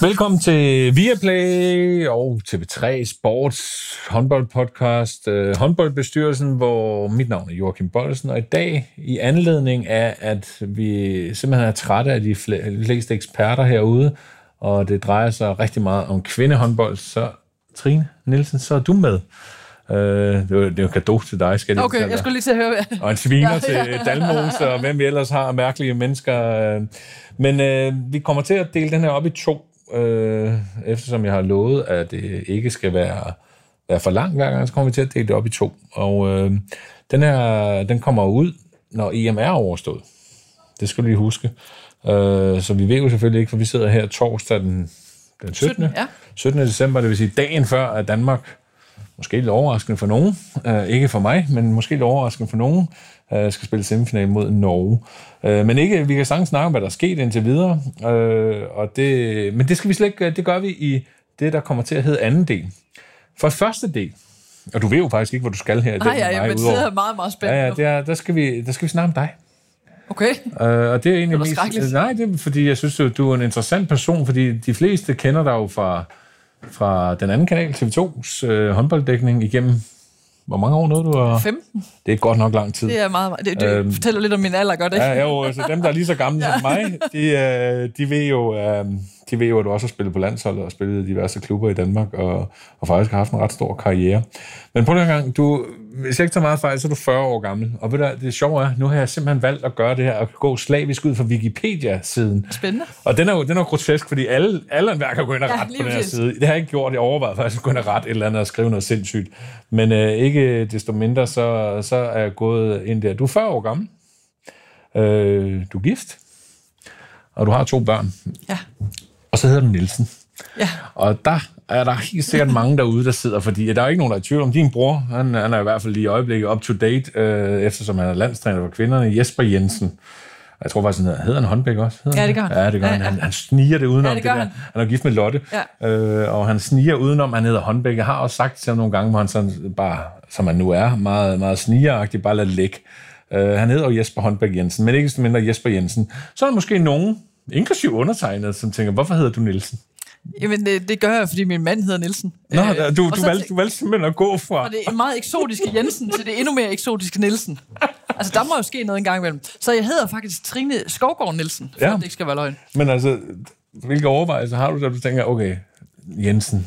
Velkommen til Viaplay og TV3 Sports håndboldpodcast, øh, håndboldbestyrelsen, hvor mit navn er Joachim Bollesen, og i dag i anledning af, at vi simpelthen er trætte af de fleste eksperter herude, og det drejer sig rigtig meget om kvindehåndbold, så Trine Nielsen, så er du med. Uh, det, var, det var en gave til dig, skal jeg Okay, jeg skulle lige til at høre. Og en sviner ja, til ja. Dalmos, og hvem vi ellers har mærkelige mennesker. Men uh, vi kommer til at dele den her op i to øh, eftersom jeg har lovet, at det ikke skal være, være for langt hver gang, så kommer vi til at dele det op i to. Og øh, den her, den kommer ud, når EM er overstået. Det skal du lige huske. Øh, så vi ved jo selvfølgelig ikke, for vi sidder her torsdag den, den 17. 17, ja. 17. december, det vil sige dagen før, at Danmark måske lidt overraskende for nogen, øh, ikke for mig, men måske lidt overraskende for nogen, øh, skal spille semifinal mod Norge. Øh, men ikke, vi kan sagtens snakke om, hvad der er sket indtil videre, øh, og det, men det skal vi slet ikke, det gør vi i det, der kommer til at hedde anden del. For første del, og du ved jo faktisk ikke, hvor du skal her i dag. Nej, ja, ja, men det er meget, meget spændende. Ja, ja, der, der, skal vi, der skal vi snakke om dig. Okay. Øh, og det er egentlig det mest... Nej, det er, fordi jeg synes, du er en interessant person, fordi de fleste kender dig jo fra, fra den anden kanal, TV2's øh, håndbolddækning igennem hvor mange år nåede du? At... 15. Det er godt nok lang tid. Det er meget. Det, det øhm, fortæller lidt om min alder, gør det? Ja, jo, altså dem, der er lige så gamle ja. som mig, de, øh, de ved jo, øh, de ved jo, at du også har spillet på landsholdet og spillet i diverse klubber i Danmark, og, og faktisk har haft en ret stor karriere. Men på den gang, du, hvis jeg ikke tager meget fejl, så er du 40 år gammel. Og ved du, det sjove er, nu har jeg simpelthen valgt at gøre det her, og gå slavisk ud fra Wikipedia-siden. Spændende. Og den er jo den er grotesk, fordi alle, alle enhver kan gå ind og rette ja, på den her side. Det har jeg ikke gjort. Jeg overvejede faktisk at gå ind og rette et eller andet og skrive noget sindssygt. Men øh, ikke desto mindre, så, så er jeg gået ind der. Du er 40 år gammel. Øh, du er gift. Og du har to børn. Ja. Og så hedder du Nielsen. Ja. Og der er der helt sikkert mange derude, der sidder, fordi der er ikke nogen, der er i tvivl om. Din bror, han, han er i hvert fald lige i øjeblikket up to date, øh, eftersom han er landstræner for kvinderne, Jesper Jensen. Jeg tror faktisk, han hedder, hedder han Håndbæk også? Hedder ja, det gør han. Ja, det gør han. han. Han sniger det udenom. Ja, det, det der. Han. han er gift med Lotte, ja. øh, og han sniger udenom, han hedder Håndbæk. Jeg har også sagt til ham nogle gange, hvor han sådan bare, som han nu er, meget, meget snigeragtigt, bare lader ligge. Øh, han hedder jo Jesper Håndbæk Jensen, men ikke mindre Jesper Jensen. Så er der måske nogen, inklusiv undertegnet, som tænker, hvorfor hedder du Nielsen? Jamen, det, det gør jeg, fordi min mand hedder Nielsen. Nå, øh, du, du, valgte, du valgte simpelthen at gå fra... Og det er meget eksotiske Jensen til det endnu mere eksotiske Nielsen. Altså, der må jo ske noget en gang imellem. Så jeg hedder faktisk Trine Skovgaard Nielsen, for ja. det ikke skal være løgn. Men altså, hvilke overvejelser har du, da du tænker, okay, Jensen,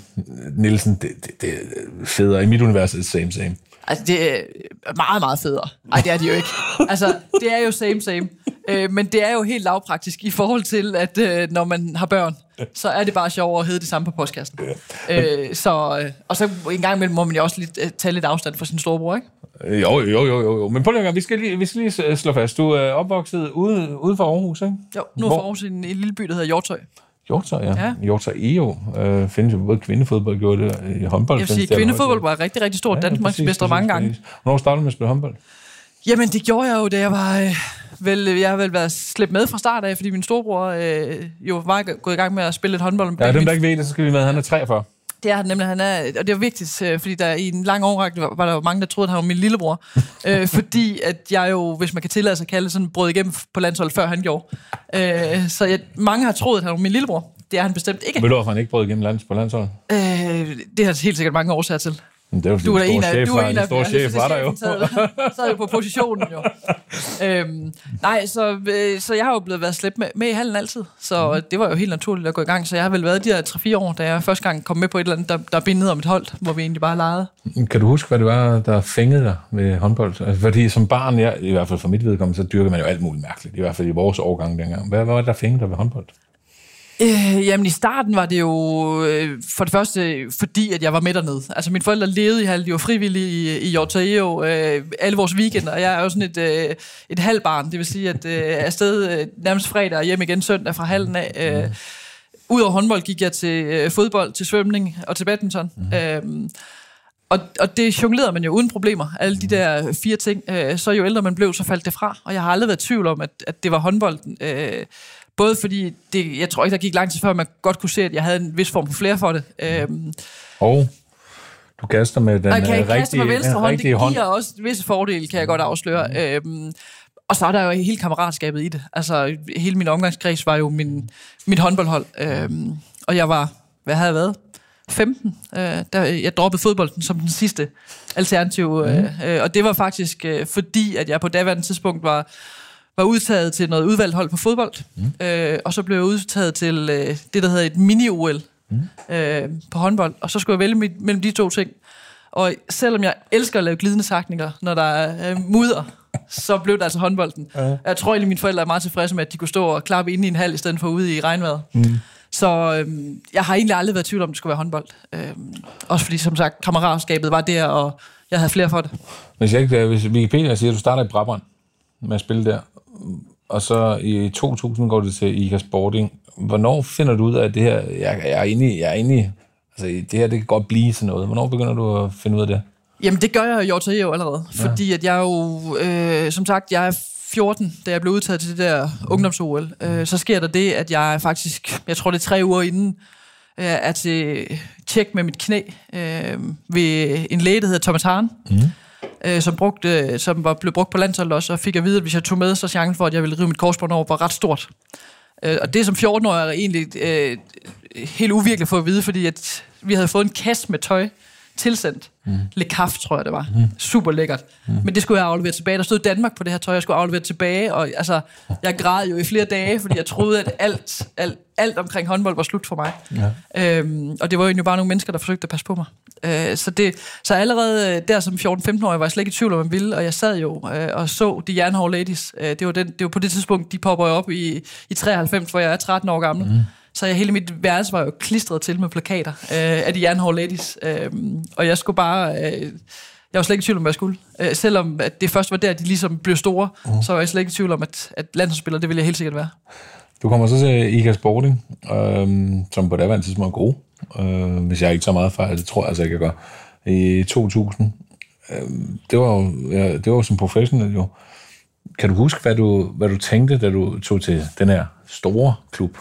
Nielsen, det, det, det er federe. I mit univers er det same, same. Altså, det er meget, meget federe. Nej, det er det jo ikke. Altså, det er jo same, same. Øh, men det er jo helt lavpraktisk i forhold til, at øh, når man har børn, så er det bare sjovere at hedde det samme på postkassen. Øh, så, øh, og så en gang imellem må man jo også lidt, øh, tage lidt afstand fra sin storebror, ikke? Øh, jo, jo, jo, jo, jo. Men på den vi skal lige, vi skal lige slå fast. Du er opvokset ude, ude for Aarhus, ikke? Jo, nu er for Aarhus en, en lille by, der hedder Hjortøj. Hjortøj, ja. ja. Hjortøj EO øh, findes jo både kvindefodbold gjorde det i håndbold. Jeg vil sige, kvindefodbold var rigtig, rigtig stort. Ja, Danmarks mester mange gange. Hvornår startede du med at spille håndbold? Jamen, det gjorde jeg jo, da jeg var... Øh, vel, jeg har vel været slæbt med fra start af, fordi min storebror øh, jo var gået i gang med at spille et håndbold. Ja, dem der ikke ved det, så skal vi med, han er 43. Det er han nemlig, han er, og det er vigtigt, øh, fordi der i en lang årrække var, var der jo mange, der troede, at han var min lillebror. øh, fordi at jeg jo, hvis man kan tillade sig at kalde sådan brød igennem på landsholdet, før han gjorde. Øh, så jeg, mange har troet, at han var min lillebror. Det er han bestemt ikke. Ved du, hvorfor han ikke brød igennem lands på landsholdet? Øh, det har helt sikkert mange årsager til. Men det var, du er en af, du er en af store chef, var der jo. Så jo på positionen jo. øhm, nej, så, øh, så jeg har jo blevet været slæbt med, med i hallen altid, så mm. det var jo helt naturligt at gå i gang. Så jeg har vel været de her 3-4 år, da jeg første gang kom med på et eller andet, der, der bindede om et hold, hvor vi egentlig bare legede. Kan du huske, hvad det var, der fængede dig ved håndbold? Altså, fordi som barn, jeg, i hvert fald for mit vedkommende, så dyrker man jo alt muligt mærkeligt, i hvert fald i vores årgang dengang. Hvad, hvad var det, der fængede dig ved håndbold? Øh, jamen i starten var det jo øh, for det første fordi, at jeg var med dernede. Altså mine forældre levede i Hal, de var frivillige i, i Hjortøjeo øh, alle vores weekender, og jeg er jo sådan et, øh, et halvbarn, det vil sige, at øh, afsted øh, nærmest fredag og hjem igen søndag fra hallen af. Øh, Udover håndbold gik jeg til øh, fodbold, til svømning og til badminton. Mm. Øh, og, og det jonglerede man jo uden problemer, alle de der fire ting. Øh, så jo ældre man blev, så faldt det fra. Og jeg har aldrig været i tvivl om, at, at det var håndbolden. Øh, Både fordi, det, jeg tror ikke, der gik lang tid før, man godt kunne se, at jeg havde en vis form for flere for det. Øhm, og du kaster med den og kan øh, rigtige, med venstre hånd. Det giver hånd. også visse fordele, kan jeg godt afsløre. Mm. Øhm, og så er der jo hele kammeratskabet i det. Altså, hele min omgangskreds var jo min, mit håndboldhold. Øhm, og jeg var, hvad havde jeg været? 15, øh, der jeg droppede fodbolden som den sidste alternativ. Øh, øh, og det var faktisk øh, fordi, at jeg på daværende tidspunkt var, var udtaget til noget udvalgt hold på fodbold. Mm. Øh, og så blev jeg udtaget til øh, det, der hedder et mini-OL mm. øh, på håndbold. Og så skulle jeg vælge mit, mellem de to ting. Og selvom jeg elsker at lave glidende takninger, når der er øh, mudder, så blev det altså håndbolden. Ja. Jeg tror egentlig, mine forældre er meget tilfredse med, at de kunne stå og klappe inde i en hal, i stedet for ude i regnvejret. Mm. Så øhm, jeg har egentlig aldrig været i tvivl om, det skulle være håndbold. Øhm, også fordi, som sagt, kammeratskabet var der, og jeg havde flere for det. Hvis, jeg ikke, hvis Wikipedia siger, at du starter i Brabrand med at spille der, og så i 2000 går du til ICA Sporting. Hvornår finder du ud af, at det her, jeg, jeg er inde i, jeg er inde i, altså det her, det kan godt blive sådan noget. Hvornår begynder du at finde ud af det? Jamen, det gør jeg jo til jo allerede. Ja. Fordi at jeg jo, øh, som sagt, jeg er 14, da jeg blev udtaget til det der ungdoms-OL. Øh, så sker der det, at jeg faktisk, jeg tror det er tre uger inden, øh, er til tjek med mit knæ øh, ved en læge, der hedder Thomas Hahn. Mm. Øh, som, brugte, øh, som var blevet brugt på landsholdet også, og fik at vide, at hvis jeg tog med, så chancen for, at jeg ville rive mit korsbånd over, var ret stort. Øh, og det som 14-årig er egentlig øh, helt uvirkeligt for at vide, fordi at vi havde fået en kasse med tøj, tilsendt. Mm. Le Caf, tror jeg det var. Mm. Super lækkert. Mm. Men det skulle jeg aflevere tilbage. Der stod Danmark på det her tøj, jeg skulle aflevere tilbage. Og altså, jeg græd jo i flere dage, fordi jeg troede, at alt, alt, alt omkring håndbold var slut for mig. Ja. Øhm, og det var jo bare nogle mennesker, der forsøgte at passe på mig. Øh, så, det, så allerede øh, der som 14-15-årig var jeg slet ikke i tvivl om, man ville. Og jeg sad jo øh, og så de Jernhårde Ladies. Øh, det, var den, det var på det tidspunkt, de popper op i, i 93, hvor jeg er 13 år gammel. Mm. Så jeg, hele mit værelse var jo klistret til med plakater øh, af de jernhårde ladies. Øh, og jeg skulle bare... Øh, jeg var slet ikke i tvivl om, hvad jeg skulle. Øh, selvom at det først var der, de ligesom blev store, uh. så var jeg slet ikke i tvivl om, at, at landsholdsspiller, det ville jeg helt sikkert være. Du kommer så til IKA Sporting, øh, som på daværende tidspunkt er god. Øh, hvis jeg ikke så meget fejl, det tror jeg altså ikke, jeg gør. I 2000. Øh, det, var jo, ja, det var som professionel jo. Kan du huske, hvad du, hvad du tænkte, da du tog til den her store klub?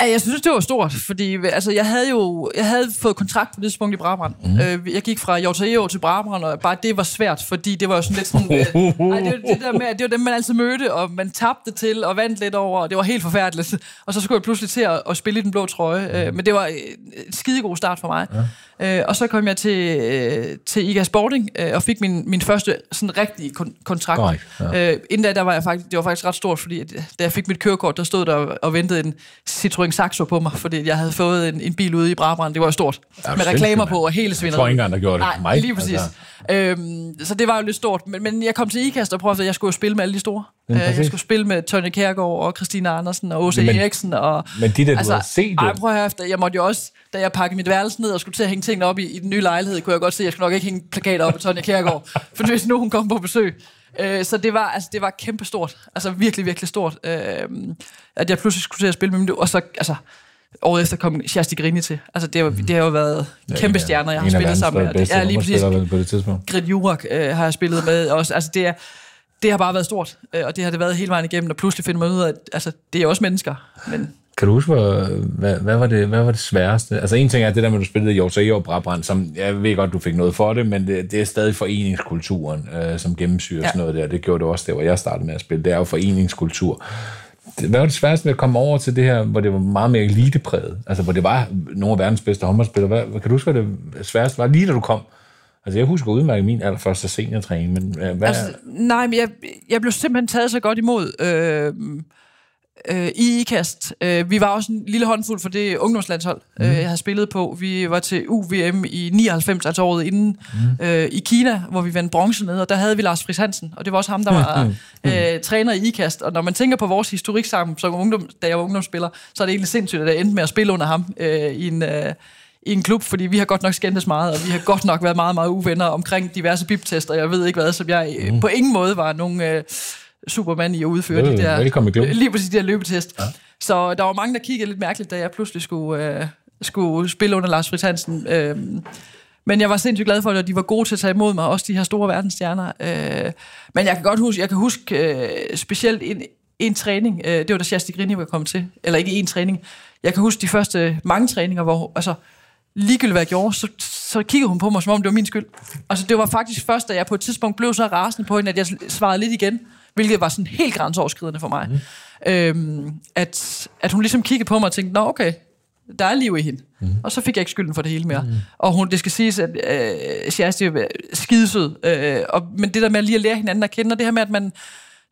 Ja, jeg synes, det var stort, fordi altså, jeg havde jo jeg havde fået kontrakt på det tidspunkt i Brabrand. Mm. Øh, jeg gik fra Jorteo til Brabrand, og bare det var svært, fordi det var jo sådan lidt sådan... Øh, ej, det, var det, der med, det var dem, man altid mødte, og man tabte til og vandt lidt over, og det var helt forfærdeligt. Og så skulle jeg pludselig til at, at spille i den blå trøje. Øh, men det var en skidegod start for mig. Ja. Øh, og så kom jeg til, øh, til IGA Sporting øh, og fik min, min første sådan rigtige kon- kontrakt. Nej, ja. øh, inden da, der var jeg faktisk, det var faktisk ret stort, fordi da jeg fik mit kørekort, der stod der og ventede en Citroën Saxo på mig, fordi jeg havde fået en, en bil ude i Brabrand. Det var jo stort. Ja, med reklamer på og hele svindet. Jeg tror ikke engang, der gjorde det. Nej, lige præcis. Altså. Øhm, så det var jo lidt stort. Men, men jeg kom til IKAST og prøvede, at jeg skulle spille med alle de store. Ja, øh, jeg skulle spille med Tony Kærgaard og Christina Andersen og Åse Eriksen. Og, men de der, altså, du har set ej, prøv at høre efter. Jeg måtte jo også, da jeg pakkede mit værelse ned og skulle til at hænge tingene op i, i den nye lejlighed, kunne jeg godt se, at jeg skulle nok ikke hænge plakater op på Tony Kærgaard. for hvis nu hun kom på besøg. Øh, så det var, altså, det var kæmpestort. Altså virkelig, virkelig stort. Øh, at jeg pludselig skulle til at spille med dem. Og så, altså, året efter kom Shasti Grini til. Altså, det, har, mm. det har jo været kæmpe stjerner, jeg har spillet sammen med. Det er lige præcis. På det tidspunkt. Grit Jurak øh, har jeg spillet med også. Altså, det er, det har bare været stort, øh, og det har det været hele vejen igennem, og pludselig finder man ud af, at altså, det er også mennesker. Men kan du huske, hvad, hvad, hvad, var det, hvad var det sværeste? Altså en ting er det der med, at du spillede i Hjort og Brabrand, som jeg ved godt, du fik noget for det, men det, det er stadig foreningskulturen, øh, som gennemsyrer ja. sådan noget der. Det gjorde det også der, hvor jeg startede med at spille. Det er jo foreningskultur. Hvad var det sværeste ved at komme over til det her, hvor det var meget mere elitepræget? Altså, hvor det var nogle af verdens bedste håndboldspillere. Hvad, kan du huske, hvad det sværeste var, lige da du kom? Altså, jeg husker udmærket min allerførste seniortræning, men øh, hvad... Altså, nej, men jeg, jeg blev simpelthen taget så godt imod. Øh, øh, i IKAST. Øh, vi var også en lille håndfuld for det ungdomslandshold, mm. øh, jeg havde spillet på. Vi var til UVM i 99, altså året inden, mm. øh, i Kina, hvor vi vandt bronze ned, og der havde vi Lars Friis Hansen, og det var også ham, der var øh, træner i IKAST. Og når man tænker på vores historik sammen, som ungdom, da jeg var ungdomsspiller, så er det egentlig sindssygt, at jeg endte med at spille under ham øh, i en... Øh, i en klub, fordi vi har godt nok skændtes meget, og vi har godt nok været meget, meget uvenner omkring diverse biptester, jeg ved ikke hvad, som jeg mm. på ingen måde var nogen... Øh, Superman i at udføre ja, de der, lige præcis de der løbetest. Ja. Så der var mange, der kiggede lidt mærkeligt, da jeg pludselig skulle, øh, skulle spille under Lars Friis Hansen. Øh, men jeg var sindssygt glad for det, og de var gode til at tage imod mig, også de her store verdensstjerner. Øh, men jeg kan godt huske, jeg kan huske øh, specielt en, en træning, øh, det var da Shasti Grini var kommet til, eller ikke en træning. Jeg kan huske de første mange træninger, hvor altså, ligegyldigt hvad jeg gjorde, så, så kiggede hun på mig, som om det var min skyld. Altså, det var faktisk først, da jeg på et tidspunkt blev så rasende på hende, at jeg svarede lidt igen hvilket var sådan helt grænseoverskridende for mig. Mm. Øhm, at, at hun ligesom kiggede på mig og tænkte, nå okay, der er liv i hende. Mm. Og så fik jeg ikke skylden for det hele mere. Mm. Og hun, det skal siges, at øh, Shasti er skidesød. Øh, og, men det der med lige at lære hinanden at kende, og det her med, at man,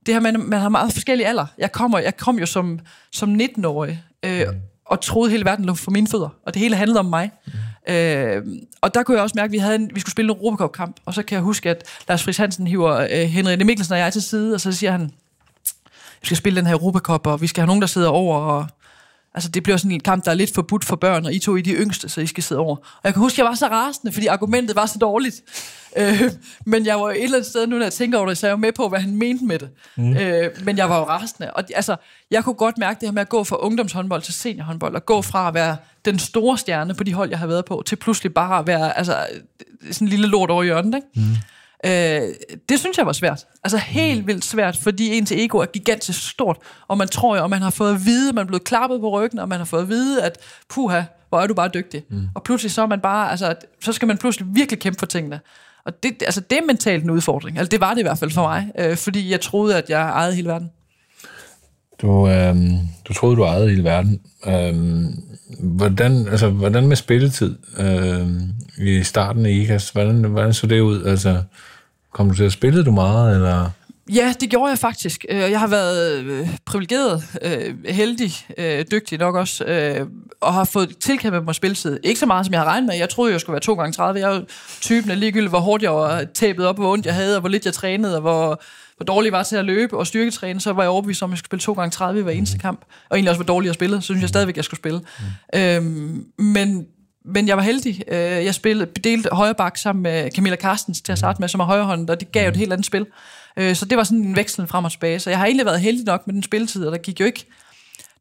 det her med, at man har meget forskellige alder. Jeg, kommer, jeg kom jo som, som 19-årig, øh, mm. og troede hele verden lå for mine fødder. Og det hele handlede om mig. Mm. Øh, og der kunne jeg også mærke, at vi, havde en, vi skulle spille en Robocop-kamp, Og så kan jeg huske, at Lars Friis Hansen hiver øh, Henrik Mikkelsen og jeg til side, og så siger han, vi skal spille den her Robocop, og vi skal have nogen, der sidder over, og Altså, det bliver sådan en kamp, der er lidt forbudt for børn, og I to er de yngste, så I skal sidde over. Og jeg kan huske, at jeg var så rasende, fordi argumentet var så dårligt. Øh, men jeg var et eller andet sted nu, når jeg tænker over det, så jeg var med på, hvad han mente med det. Mm. Øh, men jeg var jo rasende. Og altså, jeg kunne godt mærke det her med at gå fra ungdomshåndbold til seniorhåndbold, og gå fra at være den store stjerne på de hold, jeg har været på, til pludselig bare at være altså, sådan en lille lort over hjørnet. Ikke? Mm. Øh, det synes jeg var svært. Altså helt vildt svært, fordi ens ego er gigantisk stort, og man tror jo, og man har fået at vide, man er blevet klappet på ryggen, og man har fået at vide, at puha, hvor er du bare dygtig. Mm. Og pludselig så er man bare, altså, så skal man pludselig virkelig kæmpe for tingene. Og det, altså, det er mentalt en udfordring. Altså, det var det i hvert fald for mig, øh, fordi jeg troede, at jeg ejede hele verden. Du, øh, du troede, du ejede hele verden. Øh, hvordan, altså, hvordan med spilletid øh, i starten af IKAS? Hvordan, hvordan så det ud? Altså, Kom du til at spille du meget, eller... Ja, det gjorde jeg faktisk. Øh, jeg har været øh, privilegeret, øh, heldig, dygtig nok også, og har fået tilkæmpet mig spilletid. Ikke så meget, som jeg har regnet med. Jeg troede, jeg skulle være 2 gange 30 Jeg er jo typen af ligegyldigt, hvor hårdt jeg var tabet op, hvor ondt jeg havde, og hvor lidt jeg trænede, og hvor, hvor dårlig jeg var til at løbe og styrketræne, så var jeg overbevist om, at jeg skulle spille 2 gange 30 i hver eneste kamp. Og egentlig også, hvor dårligt jeg spillede, så synes jeg stadigvæk, jeg skulle spille. Mm. Øhm, men men jeg var heldig. Øh, jeg spillede, delte højre bak sammen med Camilla Carstens til at starte med, som er højrehånden, og det gav jo et helt andet spil. Øh, så det var sådan en vekslen frem og tilbage. Så jeg har egentlig været heldig nok med den spilletid, og der gik jo ikke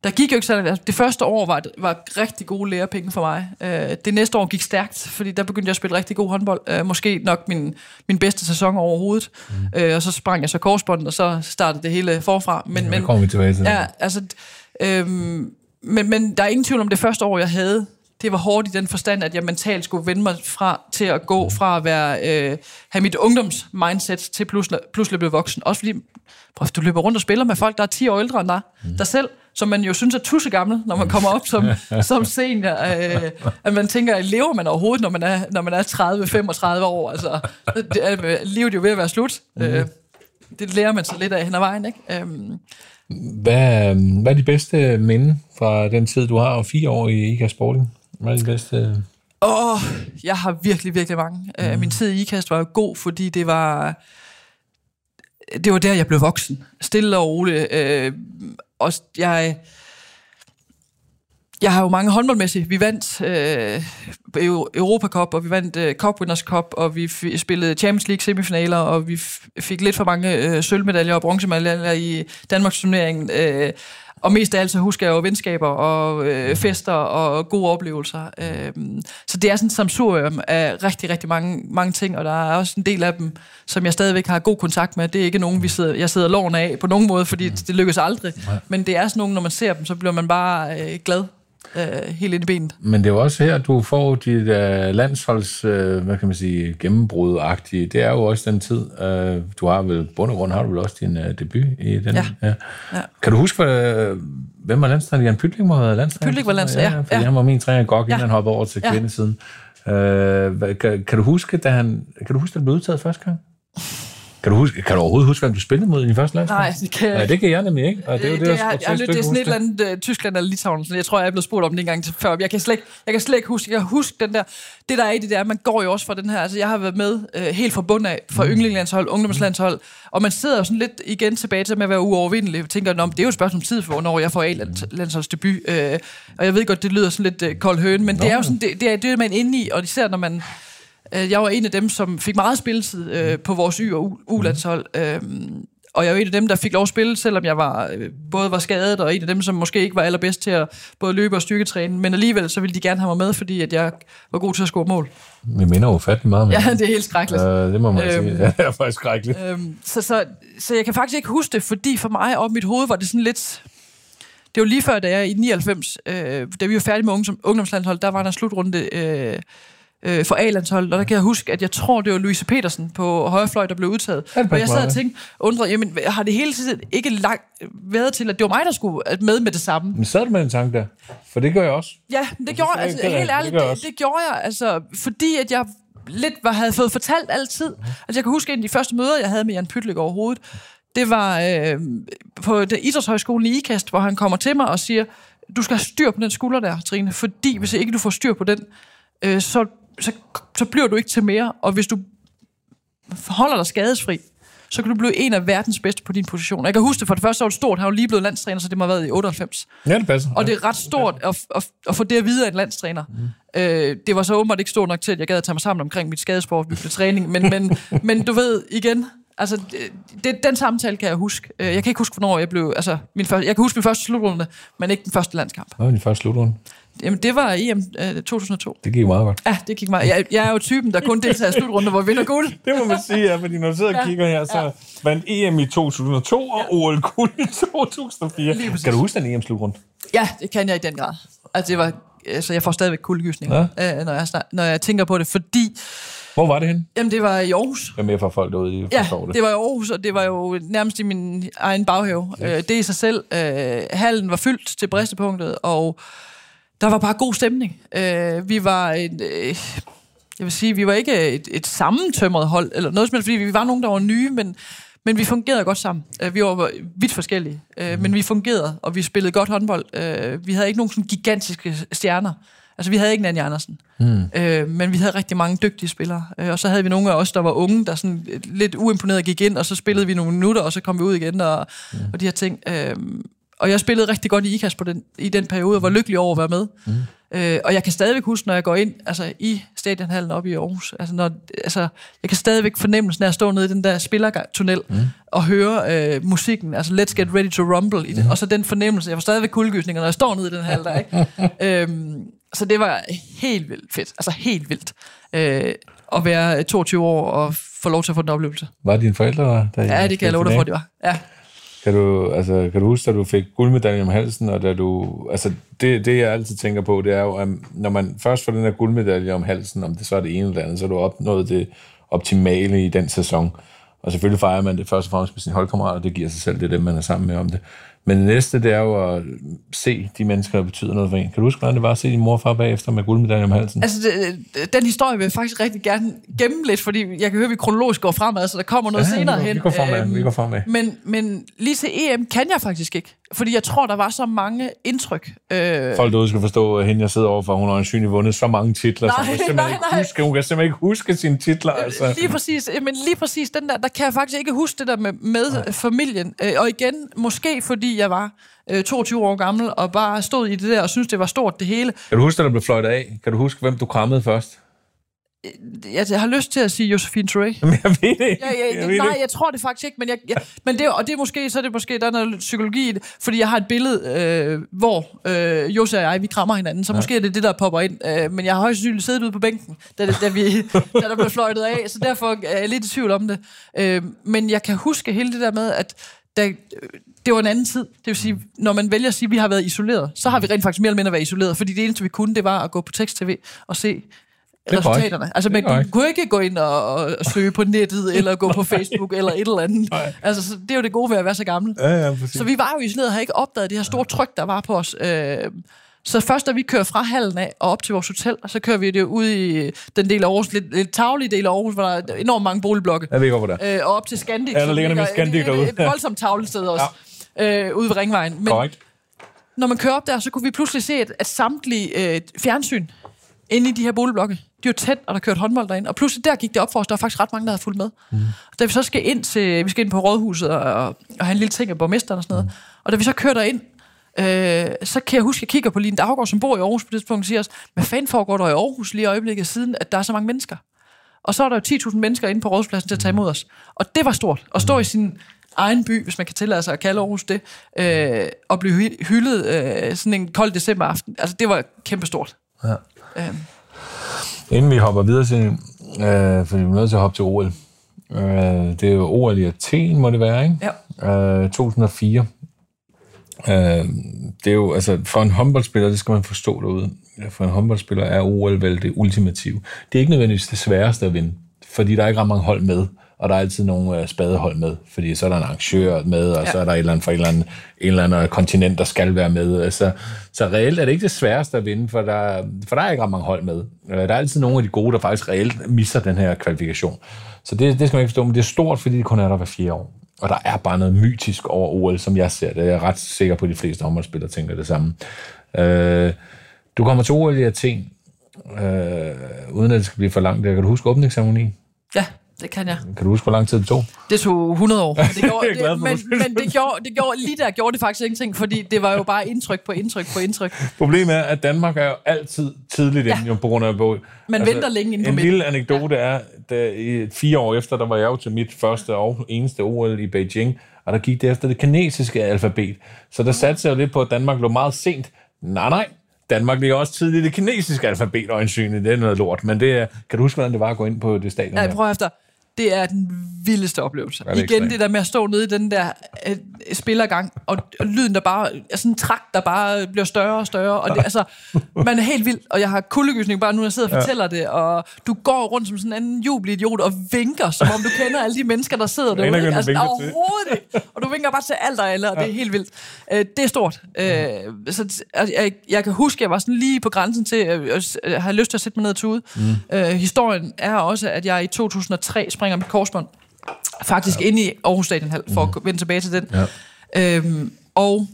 der gik jo ikke sådan, altså det første år var, var rigtig gode lærepenge for mig. Øh, det næste år gik stærkt, fordi der begyndte jeg at spille rigtig god håndbold. måske nok min, min bedste sæson overhovedet. Mm. og så sprang jeg så korsbåndet, og så startede det hele forfra. Men, ja, men, kommer vi tilbage til. Ja, altså, øhm, men, men der er ingen tvivl om det første år, jeg havde det var hårdt i den forstand, at jeg mentalt skulle vende mig fra til at gå fra at være, øh, have mit ungdomsmindset til pludselig, pludselig blive voksen. Også fordi, prøv, du løber rundt og spiller med folk, der er 10 år ældre end dig, mm. dig selv, som man jo synes er tusse gammel, når man kommer op som, som senior. Øh, at man tænker, lever man overhovedet, når man er, når man er 30-35 år? Altså, det, er, livet er jo ved at være slut. Mm. Øh, det lærer man så lidt af hen ad vejen, ikke? Øh, hvad, hvad er de bedste minde fra den tid, du har fire år i IKA Sporting? Hvad er det bedste? Åh, oh, jeg har virkelig, virkelig mange. Mm. min tid i IKAST var jo god, fordi det var... Det var der, jeg blev voksen. Stille og roligt. Øh, og jeg... Jeg har jo mange håndboldmæssige. Vi vandt øh, Europa Cup, og vi vandt øh, Cup Winners Cup, og vi spillede Champions League semifinaler, og vi fik lidt for mange øh, sølvmedaljer og bronzemedaljer i Danmarks turnering. Øh, og mest af alt så husker jeg jo venskaber og øh, fester og gode oplevelser. Øh, så det er sådan et samsurium af rigtig, rigtig mange, mange ting, og der er også en del af dem, som jeg stadigvæk har god kontakt med. Det er ikke nogen, vi sidder, jeg sidder loven af på nogen måde, fordi det lykkes aldrig. Men det er sådan nogen, når man ser dem, så bliver man bare øh, glad øh, helt ind i benet. Men det er jo også her, du får dit uh, landsholds, uh, hvad kan man sige, gennembrud Det er jo også den tid, uh, du har vel, bund og grund har du vel også din uh, debut i den. Ja. Ja. ja. Kan du huske, uh, hvem var landstræner? Jan Pytling var landstræner? Pytling var landstræner, ja. Fordi ja. han var min træner godt, inden ja. han hoppede over til kvindesiden. Ja. Uh, kan, kan, du huske, da han, kan du huske, da han blev udtaget første gang? Kan du, huske, kan du overhovedet huske, hvem du spillede mod i din første landskamp? Nej, det kan Nej, det kan jeg nemlig ikke. Og det, er jo det, det, jeg, jeg, det er sådan et eller andet uh, Tyskland eller Litauen. Jeg tror, jeg er blevet spurgt om det en gang til før. Jeg kan slet, jeg kan slet ikke huske, jeg kan huske den der, det der er i det der, man går jo også fra den her, altså jeg har været med uh, helt fra bunden af, fra mm. yndlingslandshold, ungdomslandshold, og man sidder jo sådan lidt igen tilbage til med at være uovervindelig. Jeg tænker, det er jo et spørgsmål om tid for, når jeg får A-landsholdsdebut. Uh, og jeg ved godt, det lyder sådan lidt uh, kold høn, men Nå, det er jo sådan, det, det, er, det er man inde i, og især når man jeg var en af dem, som fik meget spilletid øh, på vores Y- og U-landshold. Øh, og jeg var en af dem, der fik lov at spille, selvom jeg var, øh, både var skadet, og en af dem, som måske ikke var allerbedst til at både løbe og styrketræne. Men alligevel, så ville de gerne have mig med, fordi at jeg var god til at score mål. Vi minder jo fattelig meget med Ja, det er helt skrækkeligt. Øh, det må man øhm, sige. Ja, det er faktisk skrækkeligt. Øhm, så, så, så jeg kan faktisk ikke huske det, fordi for mig op i mit hoved var det sådan lidt... Det var lige før, da jeg i 99, øh, da vi var færdige med ungdoms, ungdomslandshold, der var der slutrunde... Øh, øh, for A-landsholdet, og der kan jeg huske, at jeg tror, det var Louise Petersen på højrefløj, der blev udtaget. Ja, det og jeg sad og tænkte, undrede, jamen, har det hele tiden ikke langt været til, at det var mig, der skulle med med det samme? Men sad du med en tanke der? For det gør jeg også. Ja, det gjorde det er altså, ikke det, helt det ærligt, jeg det, også. det gjorde jeg, altså, fordi at jeg lidt var, havde fået fortalt altid. Altså, jeg kan huske, en af de første møder, jeg havde med Jan Pytlik overhovedet, det var øh, på den idrætshøjskolen i IKAST, hvor han kommer til mig og siger, du skal have styr på den skulder der, Trine, fordi hvis ikke du får styr på den, øh, så, så, så bliver du ikke til mere, og hvis du holder dig skadesfri, så kan du blive en af verdens bedste på din position. Jeg kan huske det, for det første det stort, han var lige blevet landstræner, så det må have været i 98. Ja, det passer. Og det er ret stort at, at, at få det at vide af en landstræner. Mm. Øh, det var så åbenbart ikke stort nok til, at jeg gad at tage mig sammen omkring mit skadesport, vi træning. Men, men, men du ved, igen, altså, det, det, den samtale kan jeg huske. Øh, Jeg kan ikke huske, hvornår jeg blev... Altså, min første, jeg kan huske min første slutrunde, men ikke den første landskamp. Hvad var din første slutrunde? Jamen, det var EM øh, 2002. Det gik meget godt. Ja, det gik meget. Jeg, jeg er jo typen, der kun deltager i slutrunder, hvor vi vinder guld. Det må man sige, ja, fordi når du sidder og Ja. kigger her, så vandt EM i 2002 og OL-guld i 2004. Lige præcis. Kan du huske den EM-slutrunde? Ja, det kan jeg i den grad. Altså, det var, altså jeg får stadigvæk kuldegysninger, ja. øh, når, jeg, snak- når jeg tænker på det, fordi Hvor var det henne? jamen, det var i Aarhus. Jeg er mere for folk derude, I Ja, det. det var i Aarhus, og det var jo nærmest i min egen baghave. Ja. Øh, det i sig selv. Øh, hallen var fyldt til bristepunktet, og der var bare god stemning. Øh, vi var en... Øh, jeg vil sige, vi var ikke et, et sammentømret hold, eller noget som helst, fordi vi var nogen, der var nye, men, men vi fungerede godt sammen. Øh, vi var vidt forskellige, øh, men vi fungerede, og vi spillede godt håndbold. Øh, vi havde ikke nogen sådan gigantiske stjerner. Altså, vi havde ikke Nanny Andersen. Mm. Øh, men vi havde rigtig mange dygtige spillere. Og så havde vi nogle af os, der var unge, der sådan lidt uimponeret gik ind, og så spillede vi nogle minutter, og så kom vi ud igen, og, mm. og de her ting. Øh, og jeg spillede rigtig godt i IKAS på den, i den periode, og var lykkelig over at være med. Mm. Øh, og jeg kan stadigvæk huske, når jeg går ind altså, i stadionhallen oppe i Aarhus, altså, når, altså, jeg kan stadigvæk fornemmelsen af at stå nede i den der spillertunnel mm. og høre øh, musikken, altså Let's Get Ready to Rumble, i det, og så den fornemmelse, jeg får stadigvæk kuldegysninger, når jeg står nede i den hal der, ikke? øhm, så det var helt vildt fedt, altså helt vildt, øh, at være 22 år og få lov til at få den oplevelse. Var dine forældre der? der Ja, det kan jeg love dig for, det var. Ja. Kan du, altså, kan du huske, da du fik guldmedaljen om halsen, og da du... Altså, det, det, jeg altid tænker på, det er jo, at når man først får den her guldmedalje om halsen, om det så er det ene eller andet, så har du opnået det optimale i den sæson. Og selvfølgelig fejrer man det først og fremmest med sine holdkammerater, det giver sig selv, det er dem, man er sammen med om det. Men det næste, det er jo at se de mennesker, der betyder noget for en. Kan du huske, hvordan det var at se din mor og far bagefter med guldmedaljen om halsen? Altså, det, den historie vil jeg faktisk rigtig gerne gemme lidt, fordi jeg kan høre, at vi kronologisk går fremad, så der kommer noget Ja, senere vi går- hen. vi går fremad, Øhm, vi går fremad. Men, men lige til EM kan jeg faktisk ikke, fordi jeg tror, der var så mange indtryk. Øh, Folk derude skal forstå, at hende, jeg sidder overfor, hun har ansynligt vundet så mange titler, så Nej, hun kan simpelthen nej, ikke nej. huske, hun kan simpelthen ikke huske sine titler. Altså. Lige præcis, men lige præcis den der, der kan jeg faktisk ikke huske det der med, med familien. Øh, Og igen, måske fordi jeg var øh, 22 år gammel, og bare stod i det der og syntes, det var stort det hele. Kan du huske, at der blev fløjtet af? Kan du huske, hvem du krammede først? Jeg, jeg har lyst til at sige Josephine Touré. Jamen, jeg ved det ikke. Ja, ja, jeg ved nej, jeg tror det faktisk ikke, men, jeg, jeg, men det, og det er måske, så er det måske, der er noget psykologi i det, fordi jeg har et billede, øh, hvor øh, Jose og jeg, vi krammer hinanden, så ja. måske er det det, der popper ind, øh, men jeg har højst sandsynligt siddet ude på bænken, da, da, vi, da der blev fløjtet af, så derfor er jeg lidt i tvivl om det. Øh, men jeg kan huske hele det der med, at da, det var en anden tid. Det vil sige, når man vælger at sige, at vi har været isoleret, så har vi rent faktisk mere eller mindre været isoleret, fordi det eneste, vi kunne, det var at gå på tekst-tv og se korrekt. resultaterne. Altså, Det er man kunne, korrekt. kunne ikke gå ind og, og søge på nettet, eller gå på Facebook, eller et eller andet. Nej. Altså, så det er jo det gode ved at være så gammel. Ja, ja, præcis. Så vi var jo isoleret og havde ikke opdaget det her store tryk, der var på os. Øh, så først, da vi kører fra hallen af og op til vores hotel, så kører vi det ud i den del af Aarhus, lidt, lidt taglige del af Aarhus, hvor der er enormt mange boligblokke. Jeg ved ikke, hvor det er. Øh, og op til Scandic. Ja, der ligger nemlig Scandic derude. et, et voldsomt tavlested også, ja. Øh, ude ved Ringvejen. Men Korrekt. når man kører op der, så kunne vi pludselig se, at, at samtlige øh, fjernsyn inde i de her boligblokke, de var tæt, og der kørte håndbold derinde. Og pludselig der gik det op for os, der var faktisk ret mange, der havde fulgt med. Mm. Og da vi så skal ind til, vi skal ind på rådhuset og, og, og have en lille ting af borgmesteren og sådan noget. Mm. Og da vi så kører derind, øh, så kan jeg huske, at jeg kigger på Line Daggaard, som bor i Aarhus på det tidspunkt, og siger os, hvad fanden foregår der i Aarhus lige i øjeblikket, siden at der er så mange mennesker? Og så er der jo 10.000 mennesker inde på rådhuspladsen til at tage imod os. Og det var stort. At stå i sin egen by, hvis man kan tillade sig at kalde Aarhus det, øh, og blive hy- hyldet øh, sådan en kold decemberaften. Altså, det var kæmpestort. Ja. Øh, Inden vi hopper videre til, øh, for vi er nødt til at hoppe til OL. Øh, det er jo OL i Athen, må det være, ikke? ja. Øh, 2004. Øh, det er jo, altså, for en håndboldspiller, det skal man forstå derude, for en håndboldspiller er OL vel det ultimative. Det er ikke nødvendigvis det sværeste at vinde, fordi der er ikke ret mange hold med, og der er altid nogle øh, spadehold med, fordi så er der en arrangør med, og ja. så er der et eller andet fra et eller andet, en eller anden kontinent, der skal være med. Altså, så reelt er det ikke det sværeste at vinde, for der, for der er ikke ret mange hold med. Øh, der er altid nogle af de gode, der faktisk reelt misser den her kvalifikation. Så det, det skal man ikke forstå, men det er stort, fordi det kun er der hver fire år. Og der er bare noget mytisk over OL, som jeg ser det. Jeg er ret sikker på, at de fleste håndboldspillere tænker det samme. Øh, du kommer til OL i Athen, øh, uden at det skal blive for langt. Kan du huske åbningsceremonien? Ja, det kan jeg. Kan du huske, hvor lang tid det tog? Det tog 100 år. Det gjorde, Jeg det, for, men, men det gjorde, det gjorde, lige der gjorde det faktisk ingenting, fordi det var jo bare indtryk på indtryk på indtryk. Problemet er, at Danmark er jo altid tidligt ja. inde, jo, på grund af båd. Man venter længe inde på En lille anekdote er, da i fire år efter, der var jeg jo til mit første og eneste OL i Beijing, og der gik det efter det kinesiske alfabet. Så der satte sig jo lidt på, at Danmark lå meget sent. Nej, nej. Danmark ligger også tidligt i det kinesiske alfabet, øjensynligt. Det er noget lort. Men det er, kan du huske, hvordan det var at gå ind på det stadion? Ja, prøv efter. Det er den vildeste oplevelse. Ja, det Igen ekstremt. det der med at stå nede i den der øh, spillergang, og, og lyden der bare, sådan en trakt, der bare bliver større og større, og det, altså, man er helt vild, og jeg har kuldegysning bare nu, når jeg sidder og fortæller det, og du går rundt som sådan en anden jubelidiot og vinker, som om du kender alle de mennesker, der sidder derude. ikke, Altså, overhovedet ikke. Og du vinker bare til alt og alle, og det er helt vildt. Øh, det er stort. Øh, så altså, jeg, jeg kan huske, jeg var sådan lige på grænsen til at at- at have lyst til at sætte mig ned og tude. Mm. Øh, historien er også, at jeg i 2003 springer mit korsbånd faktisk ja. ind i Aarhus Stadionhal, for at vende tilbage til den. Ja. Øhm, og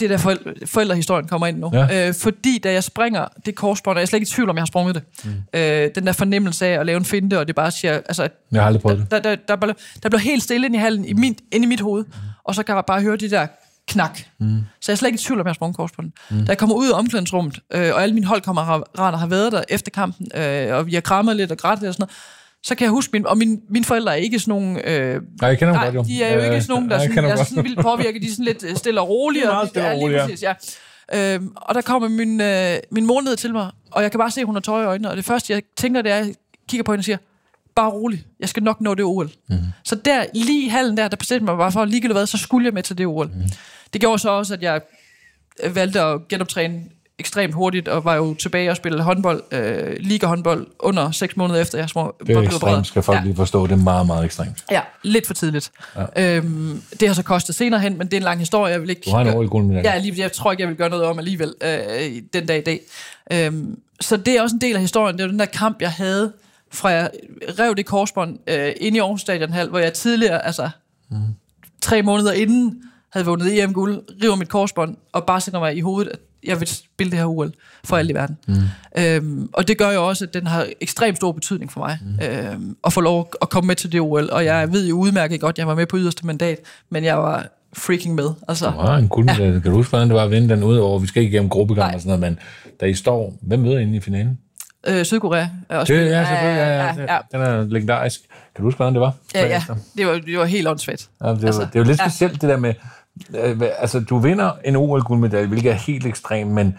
det er der forældre, forældrehistorien kommer ind nu. Ja. Øh, fordi da jeg springer det korsbånd, og jeg er slet ikke i tvivl om, jeg har sprunget det. Mm. Øh, den der fornemmelse af at lave en finte, og det bare siger... Altså, Jeg har aldrig prøvet det. der, der, der, der, der blev helt stille ind i hallen, i min, ind i mit hoved, og så kan jeg bare høre de der knak. Mm. Så jeg er slet ikke i tvivl om, jeg har sprunget korsbåndet. Mm. Da jeg kommer ud af omklædningsrummet, øh, og alle mine holdkammerater har været der efter kampen, øh, og vi har krammet lidt og grædt lidt og sådan noget, så kan jeg huske, min, og mine, mine forældre er ikke sådan nogle... Øh, Nej, jeg kender dem nej, godt, jo. de er jo ikke Øh, sådan nogle, der nej, jeg sådan, kender er sådan vildt påvirket. De er sådan lidt øh, stille og rolige. De er meget og- stille og lige rolige, ja. præcis, ja. Øhm, og der kommer min, øh, min mor ned til mig, og jeg kan bare se, at hun har tøj i øjnene. Og det første, jeg tænker, det er, at jeg kigger på hende og siger, bare rolig, jeg skal nok nå det OL. Mm. Så der, lige i hallen der, der bestemte mig bare for, ligegyldigt hvad, så skulle jeg med til det OL. Mm. Det gjorde så også, at jeg øh, valgte at genoptræne ekstremt hurtigt, og var jo tilbage og spille håndbold, øh, liga-håndbold, under seks måneder efter, jeg små, Det er ekstremt, skal folk ja. lige forstå. Det er meget, meget ekstremt. Ja, lidt for tidligt. Ja. Øhm, det har så kostet senere hen, men det er en lang historie. Jeg vil ikke Du har en OL-guldmedalje. Ja, lige, jeg tror ikke, jeg vil gøre noget om alligevel øh, den dag i dag. Øhm, så det er også en del af historien. Det var den der kamp, jeg havde, fra jeg rev det korsbånd øh, ind i Aarhus Stadionhal, hvor jeg tidligere, altså mm. tre måneder inden, havde vundet EM-guld, river mit korsbånd, og bare sætter mig i hovedet, at jeg vil spille det her OL for alt i verden. Mm. Øhm, og det gør jo også, at den har ekstremt stor betydning for mig, mm. øhm, at få lov at komme med til det OL. Og jeg ved jo udmærket godt, at jeg var med på yderste mandat, men jeg var freaking med. Altså, Du har en guldmedalje. Kan du huske, hvordan det var at vinde den ud over? Vi skal ikke igennem gruppegang og sådan noget, men da I står, hvem møder I inde i finalen? øh, Sydkorea er også Det, ja, selvfølgelig. Ja, ja, ja, ja. Den er legendarisk. Kan du huske, hvordan det var? Ja, ja. Det var, det var helt åndssvagt. Ja, det, altså, Altså, det er jo lidt ja. specielt, det der med... Øh, altså, du vinder en OL-guldmedalje, hvilket er helt ekstremt, men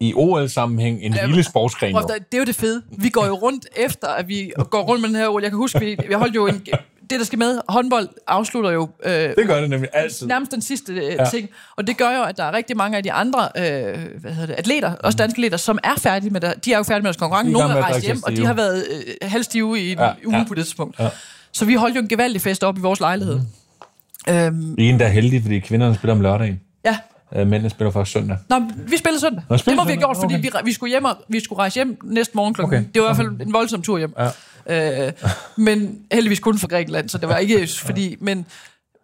i OL-sammenhæng en lille sportsgren. Prøv, der- det er jo det fede. Vi går jo rundt efter, at vi går rundt med den her OL. Jeg kan huske, vi, vi holdt jo en... Det, der skal med, håndbold afslutter jo øh, Det gør det nemlig altid. nærmest den sidste øh, ja. ting. Og det gør jo, at der er rigtig mange af de andre øh, hvad hedder det, atleter, også danske atleter, som er færdige med det. De er jo færdige med deres konkurrence. Nogle er rejst hjem, og de har været øh, halvstive i en Ja, ja, uge ja. ja. på det tidspunkt. Ja. Så vi holdt jo en gevaldig fest op i vores lejlighed. Mm. Øhm, er en, der er heldige, fordi kvinderne spiller om lørdagen. ja, Øh, Mændene spiller først søndag. Nå, vi spillede søndag. Nå, det spillede må vi have gjort, fordi okay. vi, vi, skulle hjem og, vi skulle rejse hjem næste morgen klokken. Okay. Det var i hvert fald en voldsom tur hjem. Ja. Øh, men heldigvis kun fra Grækenland, så det var ikke fordi... Men,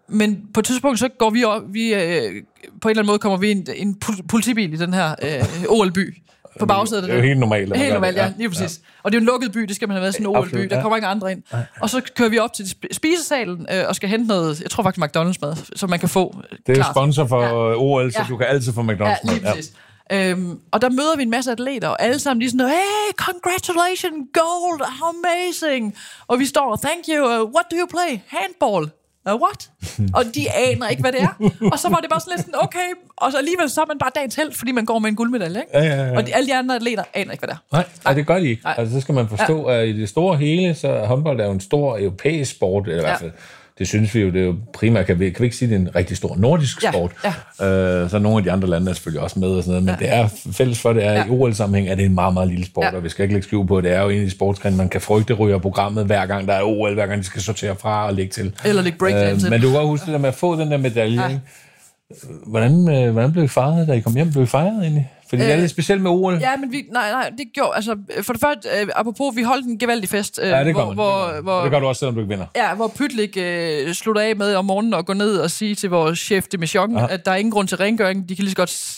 men på et tidspunkt, så går vi op, vi, øh, på en eller anden måde kommer vi i en, en pol- politibil i den her øh, OL-by. På bagsædet Det er jo helt normalt. Helt normalt, ja, lige præcis. Ja. Og det er jo en lukket by, det skal man have været sådan en OL-by. Der ja. kommer ikke andre ind. Og så kører vi op til sp- spisesalen øh, og skal hente noget, jeg tror faktisk McDonald's-mad, som man kan få øh, Det er sponsor for Ja. OL, så Ja. du kan altid få McDonald's. Ja, lige præcis. Øhm, og der møder vi en masse atleter, og alle sammen er sådan, hey, congratulations, gold, how amazing. Og vi står, thank you, uh, what do you play? Handball. Uh, what? og de aner ikke, hvad det er. Og så var det bare sådan lidt sådan, okay, og så alligevel så er man bare dagens held, fordi man går med en guldmedalje, ikke? Ja, ja, ja. Og de, alle de andre atleter aner ikke, hvad det er. Nej, nej, det gør de ikke. Nej. Altså, så skal man forstå, at i det store hele, så håndbold er jo en stor europæisk sport, eller i hvert fald det synes vi jo, det er jo primært, kan vi, kan vi ikke sige, det er en rigtig stor nordisk Ja, sport. ja. Øh, så nogle af de andre lande er selvfølgelig også med og sådan noget, men det er fælles for, det er Ja. i OL-sammenhæng, er det en meget, meget lille sport, Ja. og vi skal ikke lægge skjul på, det er jo en af de sportsgrene, man kan frygte ryger programmet hver gang, der er OL, hver gang de skal sortere fra og lægge til. Eller lægge breakdance Øh, men du kan godt huske det der med at få den der medalje, Ja. ja. Hvordan, øh, hvordan blev I fejret, da I kom hjem? Blev I fejret egentlig? Fordi øh, det er Øh, lidt specielt med OL. Ja, men vi, nej, nej, det gjorde, altså, for det første, øh, apropos, vi holdt en gevaldig fest, øh, Ja, det gør hvor, man. hvor, det, hvor, det gør du også, selvom du ikke vinder. Ja, hvor Pytlik øh, slutter af med om morgenen og gå ned og sige til vores chef de mission, at der er ingen grund til rengøring, de kan lige så godt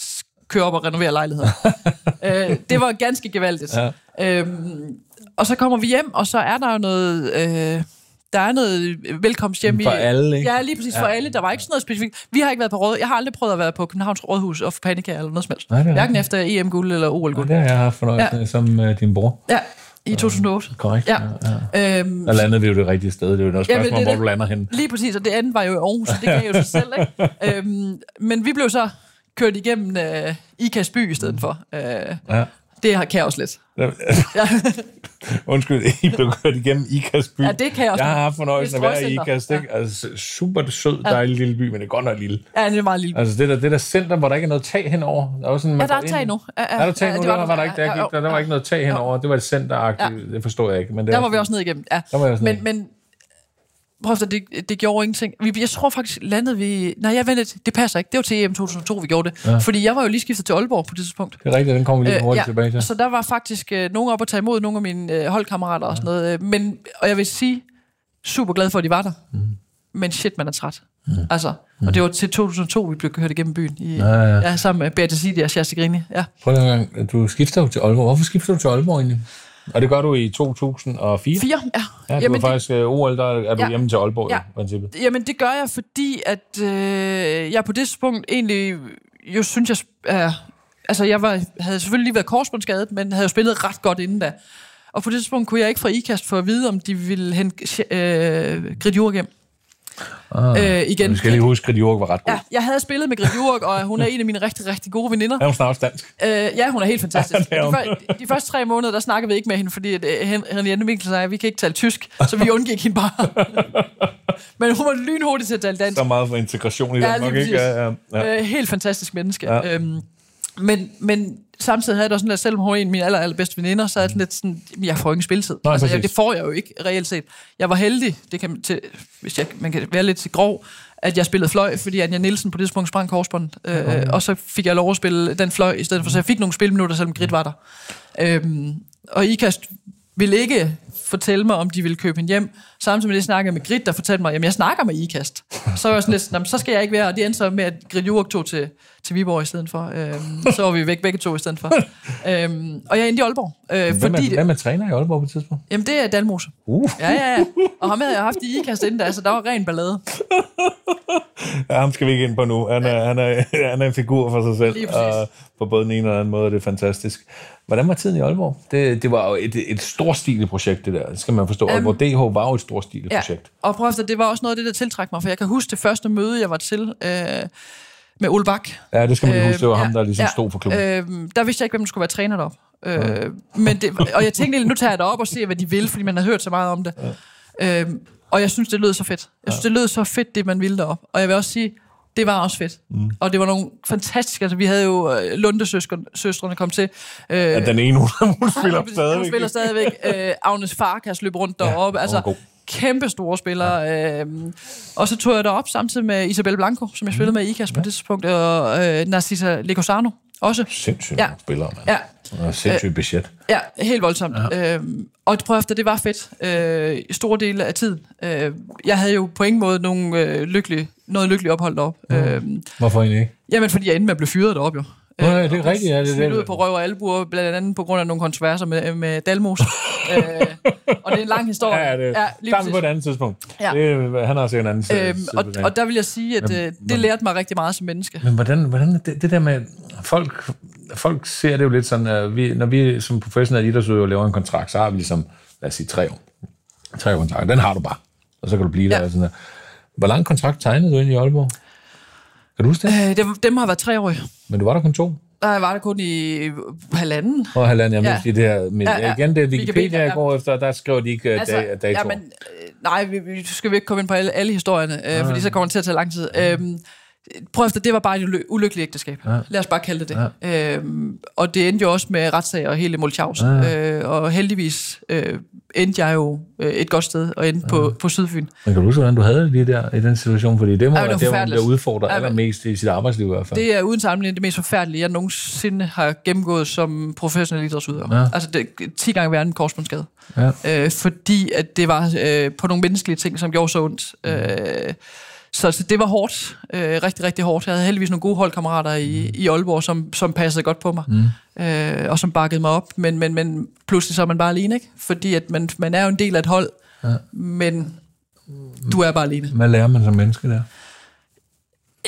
køre op og renovere lejligheden. øh, det var ganske gevaldigt. Ja. Øhm, og så kommer vi hjem, og så er der jo noget... Øh, der er noget velkomst hjem i... For alle, ikke? Ja, lige præcis for alle. Der var ikke sådan noget specifikt. Vi har ikke været på råd. Jeg har aldrig prøvet at være på Københavns Rådhus og få panika eller noget som helst. Nej, det er Hverken efter EM-guld eller Og OL-guld. det har jeg haft fornøjelsen Ja. ja. som øh, din bror. Ja, i 2008. Korrekt. Ja. Øhm, Der landede vi jo det rigtige sted. Det er jo noget Jamen, spørgsmål, det er hvor det. du lander hen. Lige præcis, og det andet var jo i Aarhus, så det gav jo sig selv, ikke? Øhm, men vi blev så kørt igennem øh, Ikast by i stedet for. Øh, Ja. det har kaos lidt. Ja. Ja, Undskyld, I blev kørt igennem Ikast by. ja det kan jeg også. Jeg har haft fornøjelsen af at være i Det er? Altså, super sød, dejlig lille by, men det er godt nok lille. Ja, det er meget lille. Altså, det der, det der center, hvor der ikke er noget tag henover. Der er, også sådan, man Ja, der er tag nu. Ja, ja. Er der tag Ja, nu? det Der var var, der. ikke, der, Ja, gik, der, der var ikke noget tag henover. Det var et centeragtigt. Det forstår jeg ikke. Men det Der er var vi også ned igennem. Ja. Der var jeg også Men, men prøv at det, det gjorde ingenting. Vi, jeg tror faktisk, landede vi... Nej, jeg ventede, det passer ikke. Det var til EM 2002, vi gjorde det. Ja. Fordi jeg var jo lige skiftet til Aalborg på det tidspunkt. Det er rigtigt, den kommer vi lige hurtigt tilbage til. Så der var faktisk øh, nogen op at tage imod nogle af mine øh, holdkammerater og sådan noget. Øh, men, og jeg vil sige, super glad for, at de var der. Mm. Men shit, man er træt. Mm. Altså, og det var til 2002, vi blev kørt igennem byen. I, Ja, ja. ja, sammen med Beate Sidi og Shasta Grini. Ja. Prøv en gang. Du skifter jo til Aalborg. Hvorfor skifter du til Aalborg egentlig? Og det gør du i 2004? Fire, ja. Ja, du Jamen, er faktisk øh, OL, der er du Ja. hjemme til Aalborg Ja. i princippet. det, jamen, det gør jeg, fordi at øh, jeg på det punkt egentlig jo synes, jeg... Øh, altså, jeg var, havde selvfølgelig lige været korsbåndsskadet, men havde jo spillet ret godt inden da. Og på det tidspunkt kunne jeg ikke fra IKAST for at vide, om de ville hente øh, Grit Jurg hjem. Ah. Øh, igen. Du skal lige huske, at Jørg var ret god. Ja, jeg havde spillet med Grit Jurg, og hun er en af mine rigtig, rigtig gode veninder. Er hun snart dansk? Øh, ja, hun er helt fantastisk. det er de, før, de første tre måneder, der snakkede vi ikke med hende, fordi at, øh, Hen- Henriette Mikkelsen sagde, at vi kan ikke tale tysk, så vi undgik hende bare. Men hun var lynhurtig til at tale dansk. Så meget for integration i Ja, Danmark, ikke? Ja, ja, ja. Øh, helt fantastisk menneske. Ja. Ja. Øhm, men, men samtidig havde jeg det også sådan, at selvom hun er en af mine aller, allerbedste veninder, så er det sådan lidt sådan, jeg får ingen spilletid. Nej, altså, jeg, det får jeg jo ikke reelt set. Jeg var heldig, det kan, til, hvis jeg, man kan være lidt til grov, at jeg spillede fløj, fordi Anja Nielsen på det tidspunkt sprang korsbånd. Øh, og så fik jeg lov at spille den fløj i stedet for, så jeg fik nogle spilminutter, selvom Grit var der. Øhm, og IKAST ville ikke fortælle mig, om de ville købe hende hjem. Samtidig med det snakkede med Grit, der fortalte mig, jamen jeg snakker med IKAST. Så var jeg sådan lidt, "Nå, men så skal jeg ikke være, og det endte så med, at Grit Jurek tog til, til Viborg i stedet for. Øhm, så var vi væk begge to i stedet for. Øhm, og jeg endte i Aalborg. Øh, Hvem, fordi er, hvem er træner i Aalborg på et tidspunkt? jamen det er Dalmose. Uh. Ja, ja, ja. Og ham havde jeg haft i IKAST inden da, så der var ren ballade. Ja, ham skal vi ikke ind på nu. Han er, han er, han er en figur for sig selv. Og på både den ene den anden måde er det fantastisk. Hvordan var tiden i Aalborg? Det, det var jo et, et storstilet projekt, det der. Det skal man forstå. Aalborg DH var jo et storstilet Ja, projekt. og prøv efter, det var også noget af det, der tiltrækker mig, for jeg kan huske det første møde, jeg var til øh, med Ole Bak. Ja, det skal man lige huske. Det var Øh, ham, der ligesom ja, stod for klubben. Øh, der vidste jeg ikke, hvem der skulle være træner derop. Øh, men det, og jeg tænkte nu tager jeg det op og ser, hvad de vil, fordi man har hørt så meget om det. Øh, og jeg synes, det lød så fedt. Jeg synes, det lød så fedt, det man ville derop. Og jeg vil også sige, det var også fedt. Mm. Og det var nogle fantastiske... Altså, vi havde jo øh, Lunde-søstrene kom til. Øh, Ja, den ene, hun, hun spiller hun stadigvæk. spiller stadigvæk. Øh, Agnes Farkas løb rundt deroppe. hun altså, kæmpe store spillere. Øh, og så tog jeg derop samtidig med Isabel Blanco, som jeg spillede med i IKAS på det tidspunkt, og øh, Narcissa Lecosano også. Sindssygt Ja. ja. spillere, mand. Ja, Og sindssygt budget. ja helt voldsomt. Ja. Øhm, og prøv efter, det var fedt. Øh, store dele af tiden. Øh, jeg havde jo på ingen måde nogen, øh, lykkelig, noget lykkeligt ophold deroppe. Mm. Øh, Hvorfor egentlig ikke? jamen, fordi jeg endte med at blive fyret deroppe jo. Nå, ja, det er rigtigt, ja, det er ud på røv og albuer, blandt andet på grund af nogle kontroverser med, med Dalmos. øh, og det er en lang historie. Ja, det ja, vi præcis. på et andet tidspunkt. Ja. Det, han har sikkert en anden. Øhm, og, og der vil jeg sige, at Men- øh, det lærte mig rigtig meget som menneske. Men hvordan, hvordan er det, det der med, folk, folk ser det jo lidt sådan, at vi, når vi som professionelle idrætsudøvere laver en kontrakt, så har vi ligesom, lad os sige, tre år. Tre år kontrakt. Den har du bare. Og så kan du blive der. Ja. Og sådan der. Hvor lang kontrakt tegnede du ind i Aalborg? Kan du huske det? Øh, dem, dem har været tre år. Men du var der kun to Der var det kun i halvanden. og halvanden. Jeg Ja. ja. i det her. Men Ja, ja, ja. ja. igen, det er Wikipedia, Wikipedia, jeg ja. går efter, der skriver de ikke Altså, altså, datoer. jamen, øh, nej, vi, vi skal vi ikke komme ind på alle, alle historierne, øh, fordi så kommer det til at tage lang tid. Øhm, prøv efter, det var bare et uly- ulykkeligt ægteskab. Ja. Lad os bare kalde det det. Ja. Øhm, og det endte jo også med retssag og hele Molchaus. Ja. Øh, og heldigvis øh, endte jeg jo øh, et godt sted og endte ja. på, på Sydfyn. Men kan du huske, hvordan du havde det lige der i den situation? Fordi det må Ja, det være var der, udfordret Ja, allermest i sit arbejdsliv i hvert fald. Det er uden sammenligning det mest forfærdelige, jeg nogensinde har gennemgået som professionel idrætsudøver. Ja. Altså det, 10 gange værre end korsbåndsskade. Ja. Øh, fordi at det var øh, på nogle menneskelige ting, som gjorde så ondt. Øh, så, så det var hårdt. Øh, rigtig, rigtig hårdt. Jeg havde heldigvis nogle gode holdkammerater i, i Aalborg, som, som passede godt på mig. Mm. Øh, og som bakkede mig op. Men, men, men pludselig så er man bare alene, ikke? Fordi at man, man er jo en del af et hold, ja. men du er bare alene. Hvad lærer man som menneske der?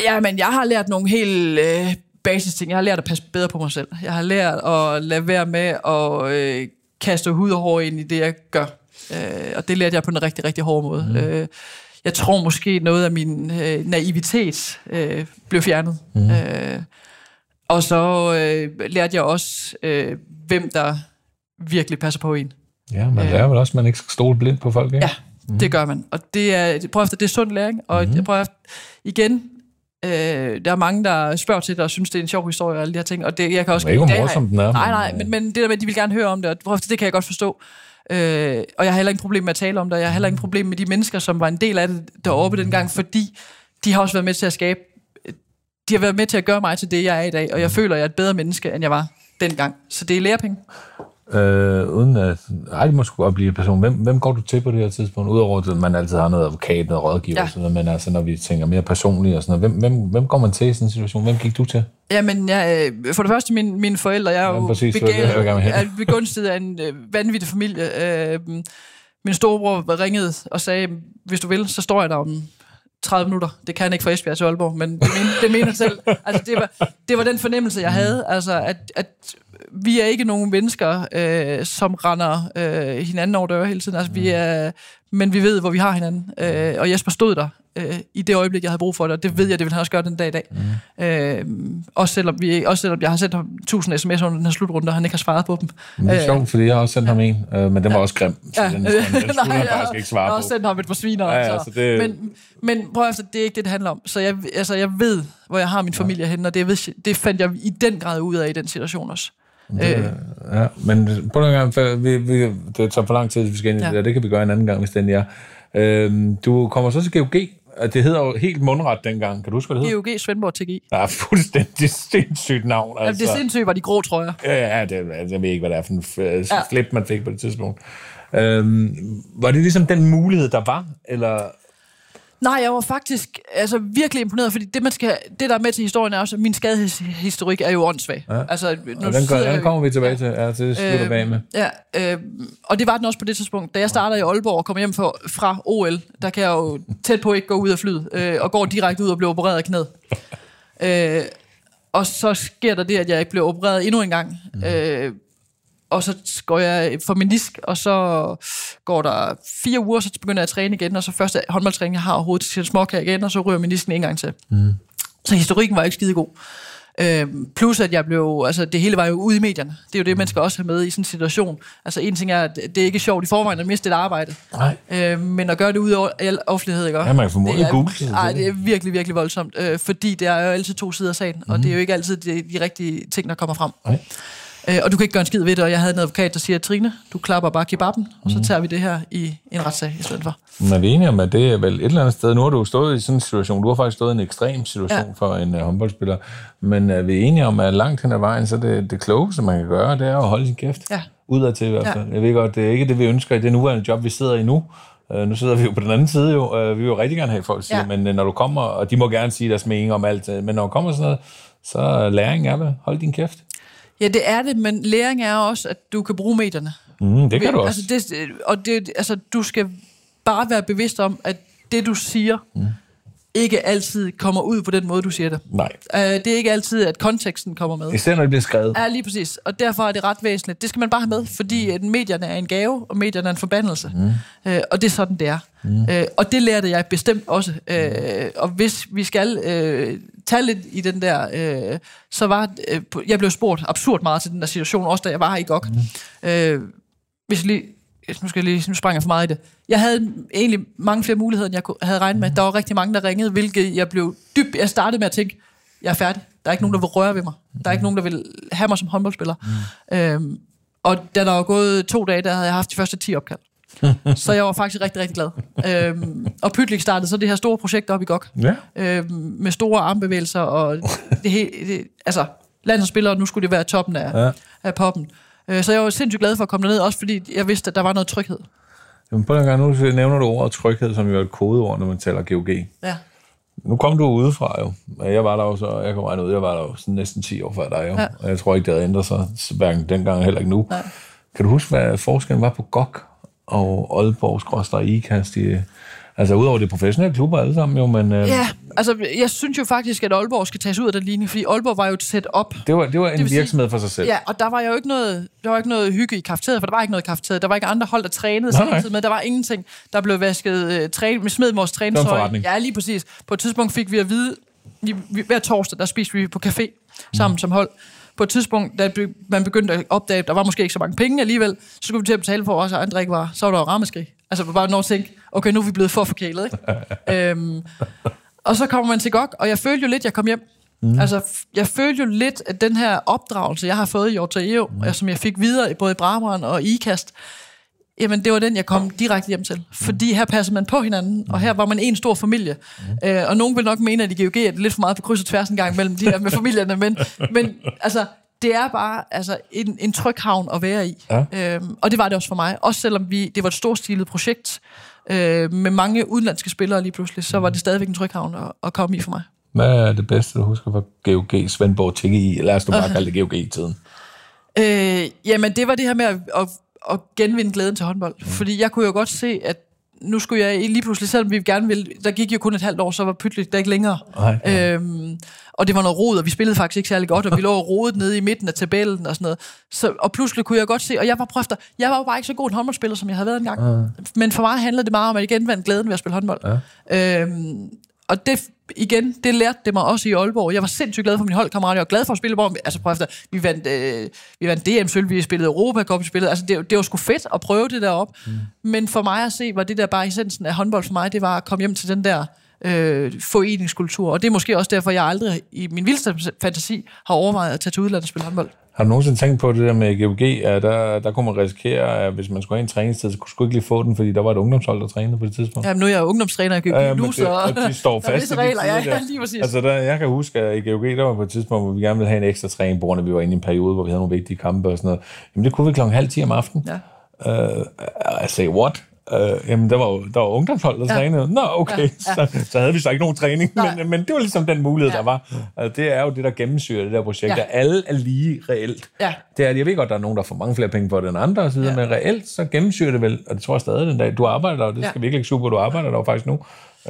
Ja, men jeg har lært nogle helt øh, basis ting. Jeg har lært at passe bedre på mig selv. Jeg har lært at lade være med at øh, kaste hud og hår ind i det, jeg gør. Øh, og det lærte jeg på en rigtig, rigtig hård måde. Mm. Øh, jeg tror måske noget af min øh, naivitet øh, blev fjernet. Mm. Øh, og så øh, lærte jeg også, øh, hvem der virkelig passer på en. Ja, man lærer vel også, at man ikke skal stole blindt på folk, ikke? Ja, mm. det gør man. Og det er, prøv efter, det er sund læring. Og mm. prøv efter, igen, øh, der er mange, der spørger til det og synes, det er en sjov historie og alle de her ting. Og det, jeg kan også... Det er ikke, hvor i dag har morsom jeg- den er, Nej, nej, øh, men, men det der med, at de vil gerne høre om det, og det kan jeg godt forstå. Øh, og jeg har heller ingen problem med at tale om det, og jeg har heller ingen problem med de mennesker, som var en del af det deroppe dengang, fordi de har også været med til at skabe... De har været med til at gøre mig til det, jeg er i dag, og jeg føler, at jeg er et bedre menneske, end jeg var dengang. Så det er lærepenge. Øh, uden at... Ej, det må sgu godt blive en person. Hvem, hvem går du til på det her tidspunkt? Udover at man altid har noget advokat, noget rådgiver Ja. og sådan noget, men altså, når vi tænker mere personligt og sådan noget, hvem, hvem, hvem går man til i sådan en situation? Hvem gik du til? Jamen, jeg, øh, for det første, min, mine forældre, jeg er jo præcis, det, jeg er begunstiget af en øh, vanvittig familie. Øh, min storebror ringede og sagde, hvis du vil, så står jeg der om 30 minutter. Det kan jeg ikke fra Esbjerg til Aalborg, men det mener, det mener selv. Altså, det, var, det var den fornemmelse, jeg havde. Altså, at, at vi er ikke nogen mennesker, øh, som render øh, hinanden over døre hele tiden. Altså, vi er, men vi ved, hvor vi har hinanden. Øh, og Jesper stod der øh, i det øjeblik, jeg havde brug for det, og det ved jeg, det vil han også gøre den dag i dag. Mm. Øh, også, selvom vi, også selvom jeg har sendt ham 1000 sms'er under den her slutrunde, og han ikke har svaret på dem. Men det er sjovt, fordi jeg har også sendt ham en, øh, men den var også grim. Så Ja. den, den, den skulle Nej, han jeg faktisk ikke svare Jeg har også sendt ham et par sviner. Ja, ja, så. så det- Men, men prøv efter, det er ikke det, det handler om. Så jeg, altså, jeg ved, hvor jeg har min familie henne, og det, ved, det fandt jeg i den grad ud af i den situation også. Øh, Ja, men på den gang, for vi, vi, det tager for lang tid, hvis vi skal ind i Ja. det der. Det kan vi gøre en anden gang, hvis den er. Øhm, du kommer så til GOG, og det hedder jo helt mundret dengang. Kan du huske, hvad det hedder? GOG Svendborg. Der er fuldstændig sindssygt navn. Altså. Altså. Det sindssygt var de grå trøjer. Ja, ja, det, altså, jeg ved ikke, hvad det er for en f- Ja. flip, man fik på det tidspunkt. Øhm, var det ligesom den mulighed, der var? Eller Nej, jeg var faktisk altså, virkelig imponeret, fordi det, man skal, det, der er med til historien, er også, at min skadehistorik er jo åndssvag. Ja. Altså, nu og den, gør, den kommer vi tilbage til. Ja, det slutter øh, bag med. Ja, øh, og det var den også på det tidspunkt. Da jeg starter i Aalborg og kommer hjem fra, fra OL, der kan jeg jo tæt på ikke gå ud af flyet, øh, og går direkte ud og bliver opereret af knæet. øh, og så sker der det, at jeg ikke bliver opereret endnu en gang. Mm. Øh, og så går jeg for menisk, og så går der fire uger, så begynder jeg at træne igen, og så første håndboldtræning, jeg har overhovedet til småkage igen, og så ryger menisken en gang til. Mm. Så historikken var ikke skide god. Øhm, plus at jeg blev, altså det hele var jo ude i medierne. Det er jo det, man skal også have med i sådan en situation. Altså en ting er, at det er ikke sjovt i forvejen at miste et arbejde. Nej. Øh, men at gøre det ud af al offentlighed, ikke? Ja, man kan formodentlig google det. Ej, det er virkelig, virkelig voldsomt. Øh, fordi det er jo altid to sider af sagen, mm. og det er jo ikke altid de, de rigtige ting, der kommer frem. Nej. Øh, og du kan ikke gøre en skid ved det, og jeg havde en advokat, der siger, Trine, du klapper bare kebaben, og så tager vi det her i en retssag i stedet for. Men er vi enige om, at det er vel et eller andet sted, nu har du stået i sådan en situation, du har faktisk stået i en ekstrem situation ja. for en uh, håndboldspiller, men er vi enige om, at langt hen ad vejen, så det, det klogeste, man kan gøre, det er at holde sin kæft. Ja. Udad til i hvert Ja. fald. Jeg ved godt, det er ikke det, vi ønsker i det nuværende job, vi sidder i nu. Uh, nu sidder vi jo på den anden side jo. Uh, vi vil jo rigtig gerne have, folk siger, ja. Ja. men uh, når du kommer, og de må gerne sige deres mening om alt, uh, men når du kommer sådan noget, så er læring er vel, hold din kæft. Ja, det er det, men læring er også, at du kan bruge medierne. Mm, det kan du også. Altså, det, og det, altså, du skal bare være bevidst om, at det, du siger, mm. Ikke altid kommer ud på den måde, du siger det. Nej. Uh, det er ikke altid, at konteksten kommer med. Især når det bliver skrevet. Ja, lige præcis. Og derfor er det ret væsentligt. Det skal man bare have med, fordi at medierne er en gave, og medierne er en forbandelse. Mm. Uh, og det er sådan, det er. Mm. Uh, og det lærte jeg bestemt også. Uh, og hvis vi skal uh, tage lidt i den der, uh, så var uh, jeg blev spurgt absurd meget til den der situation, også da jeg var her i GOG. Mm. Uh, hvis lige nu skal jeg lige, nu sprang jeg for meget i det. Jeg havde egentlig mange flere muligheder, end jeg havde regnet med. Der var rigtig mange, der ringede, hvilket jeg blev dybt... Jeg startede med at tænke, jeg er færdig. Der er ikke nogen, der vil røre ved mig. Der er ikke nogen, der vil have mig som håndboldspiller. Mm. Øhm, og da der var gået to dage, der havde jeg haft de første 10 opkald. så jeg var faktisk rigtig, rigtig glad. Øhm, og Pytlik startede så det her store projekt op i GOG. Ja. Øhm, med store armbevægelser og det hele... Det, altså, landsholdsspillere, nu skulle det være toppen af, ja. af poppen. Øh, så jeg var sindssygt glad for at komme derned, også fordi jeg vidste, at der var noget tryghed. Jamen, på den gang, nu nævner du ordet tryghed, som jo er et kodeord, når man taler GOG. Ja. Nu kom du udefra jo. Jeg var der jo så, jeg kan regne ud, jeg var der jo sådan næsten 10 år før dig jo. Ja. Og jeg tror ikke, det havde ændret sig, hverken dengang eller ikke nu. Nej. Kan du huske, hvad forskellen var på GOG og Aalborg, IKAST i, Altså udover det professionelle klubber alle sammen jo, men... Øh... Ja, altså jeg synes jo faktisk, at Aalborg skal tages ud af den linje, fordi Aalborg var jo et set op. Det var, det var en det virksomhed sige, for sig selv. Ja, og der var jo ikke noget, der var ikke noget hygge i kafeteriet, for der var ikke noget kafeteriet. Der var ikke andre hold, der trænede samtidig med. Der var ingenting. Der blev vasket uh, træ, med smed vores træningstøj. Ja, lige præcis. På et tidspunkt fik vi at vide, vi, vi, hver torsdag, der spiste vi på café sammen mm. som hold på et tidspunkt, da man begyndte at opdage, at der var måske ikke så mange penge alligevel, så skulle vi til at betale for vores egen drikkevarer. Så var der jo rammeskrig. Altså bare når at tænke, okay, nu er vi blevet for forkælet, ikke? øhm, og så kommer man til GOG, og jeg følte jo lidt, jeg kom hjem. Mm. Altså, jeg følte jo lidt, at den her opdragelse, jeg har fået i Hjorta mm. og som jeg fik videre både i Brabrand og IKAST, jamen det var den, jeg kom direkte hjem til. Fordi her passer man på hinanden, og her var man en stor familie. Mm. Øh, og nogen vil nok mene, at i GOG er det lidt for meget på kryds og tværs en gang mellem de her med familierne, men, men altså, det er bare altså, en, en tryg havn at være i. Ja. Øhm, og det var det også for mig. Også selvom vi, det var et storstilet projekt øh, med mange udenlandske spillere lige pludselig, så var det stadigvæk en tryg havn at, at komme i for mig. Hvad er det bedste, du husker fra GOG Svendborg TGI? Lad os nu bare kalde det GOG i tiden. Øh, jamen, det var det her med at, at, at genvinde glæden til håndbold. Mm. Fordi jeg kunne jo godt se, at nu skulle jeg lige pludselig, selvom vi gerne ville, der gik jo kun et halvt år, så var Pytlik der ikke længere. Nej, ja. øhm, og det var noget rod, og vi spillede faktisk ikke særlig godt, og vi lå rodet nede i midten af tabellen og sådan noget. Så, og pludselig kunne jeg godt se, og jeg var prøvet jeg var jo bare ikke så god en håndboldspiller, som jeg havde været engang. Ja. Men for mig handlede det meget om, at jeg genvandt glæden ved at spille håndbold. Ja. Øhm, og det, igen, det lærte det mig også i Aalborg. Jeg var sindssygt glad for min holdkammerater. Jeg var glad for at spille Aalborg. Altså prøv efter, vi vandt, øh, vi vandt DM-sølv, vi spillede Europa Cup, vi spillede, altså det, det var sgu fedt at prøve det derop. Mm. Men for mig at se, var det der bare essensen af håndbold for mig, det var at komme hjem til den der øh, foreningskultur. Og det er måske også derfor, jeg aldrig i min vildeste fantasi har overvejet at tage til udlandet og spille håndbold. Har du nogensinde tænkt på det der med GOG, at der, der kunne man risikere, at hvis man skulle have en træningstid, så kunne du ikke lige få den, fordi der var et ungdomshold, der trænede på det tidspunkt? Jamen, nu er jeg ungdomstræner i GOG ja, nu, så... Og de står fast i de regler, ja, ja, lige præcis. Altså, der, jeg kan huske, at i GOG, der var på et tidspunkt, hvor vi gerne ville have en ekstra træning, hvor vi var inde i en periode, hvor vi havde nogle vigtige kampe og sådan noget. Jamen, det kunne vi klokken halv 10 om aftenen. Ja. Uh, I say, what? Øh, jamen, der var jo der var ungdomshold, der ja. trænede. Nå, okay, ja, ja. Så, så havde vi så ikke nogen træning, men, men det var ligesom den mulighed, ja. der var. Altså, det er jo det, der gennemsyrer det der projekt, ja. at alle er lige reelt. Ja. Det er, jeg ved godt, der er nogen, der får mange flere penge på det end andre, og så ja. men reelt, så gennemsyrer det vel, og det tror jeg stadig den dag, du arbejder der, og det skal virkelig ikke super, du arbejder der faktisk nu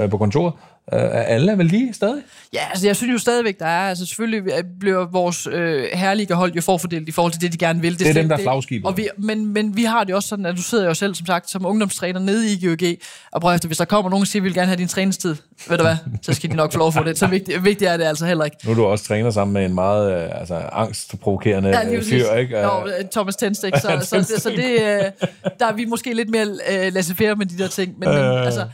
øh, på kontoret. Øh, alle er vel lige stadig? Ja, altså jeg synes jo stadigvæk, der er. Altså selvfølgelig bliver vores øh, herlige hold jo forfordelt i forhold til det, de gerne vil. Det, det er dem, der er flagskibet. Og vi, men, men vi har det også sådan, at du sidder jo selv, som sagt, som ungdomstræner nede i GOG, og prøver efter, hvis der kommer nogen og siger, at vi vil gerne have din træningstid, ved du hvad, så skal de nok få lov for det. Så vigtigt, vigtigt er det altså heller ikke. Nu er du også træner sammen med en meget øh, altså, angstprovokerende ja, fyr, ikke? Nå, Thomas Tenstik, så, så, så, så, det, øh, der er vi måske lidt mere øh, laissez med de der ting. Men, øh. men altså,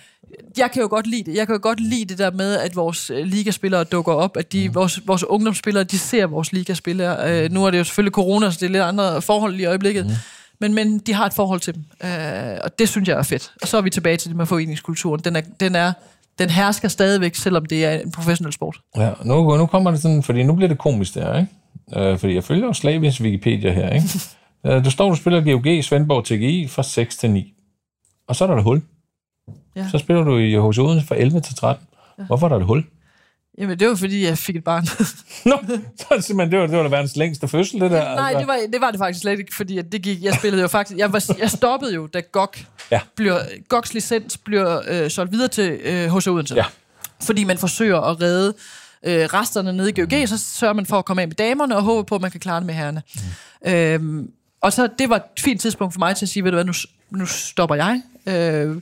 jeg kan jo godt lide det. Jeg kan jo godt lide det der med, at vores øh, ligaspillere dukker op, at de, mm. vores, vores ungdomsspillere, de ser vores ligaspillere. Øh, nu er det jo selvfølgelig corona, så det er lidt andre forhold i øjeblikket. Mm. Men, men de har et forhold til dem, øh, og det synes jeg er fedt. Og så er vi tilbage til det med foreningskulturen. Den er, den er den hersker stadigvæk, selvom det er en professionel sport. Ja, nu, nu kommer det sådan, fordi nu bliver det komisk der, ikke? Øh, fordi jeg følger jo slavisk Wikipedia her, ikke? øh, du står, du spiller GOG Svendborg TGI fra 6 til 9. Og så er der et hul. Ja. Så spiller du i hos Odense fra 11 til 13. Ja. Hvorfor er der et hul? Jamen, det var fordi, jeg fik et barn. Nå, så simpelthen, det var, det var verdens længste fødsel, det der. Nej, altså. det, var, det var det faktisk slet ikke, fordi det gik, jeg spillede jo faktisk, jeg, var, jeg stoppede jo, da GOG ja. bliver, GOGs licens bliver øh, solgt videre til øh, hos Odense. Ja. Fordi man forsøger at redde øh, resterne nede i GOG, så sørger man for at komme af med damerne, og håber på, at man kan klare det med herrene. Mm. Øhm, og så, det var et fint tidspunkt for mig til at sige, ved du hvad, nu, nu stopper jeg. Øh,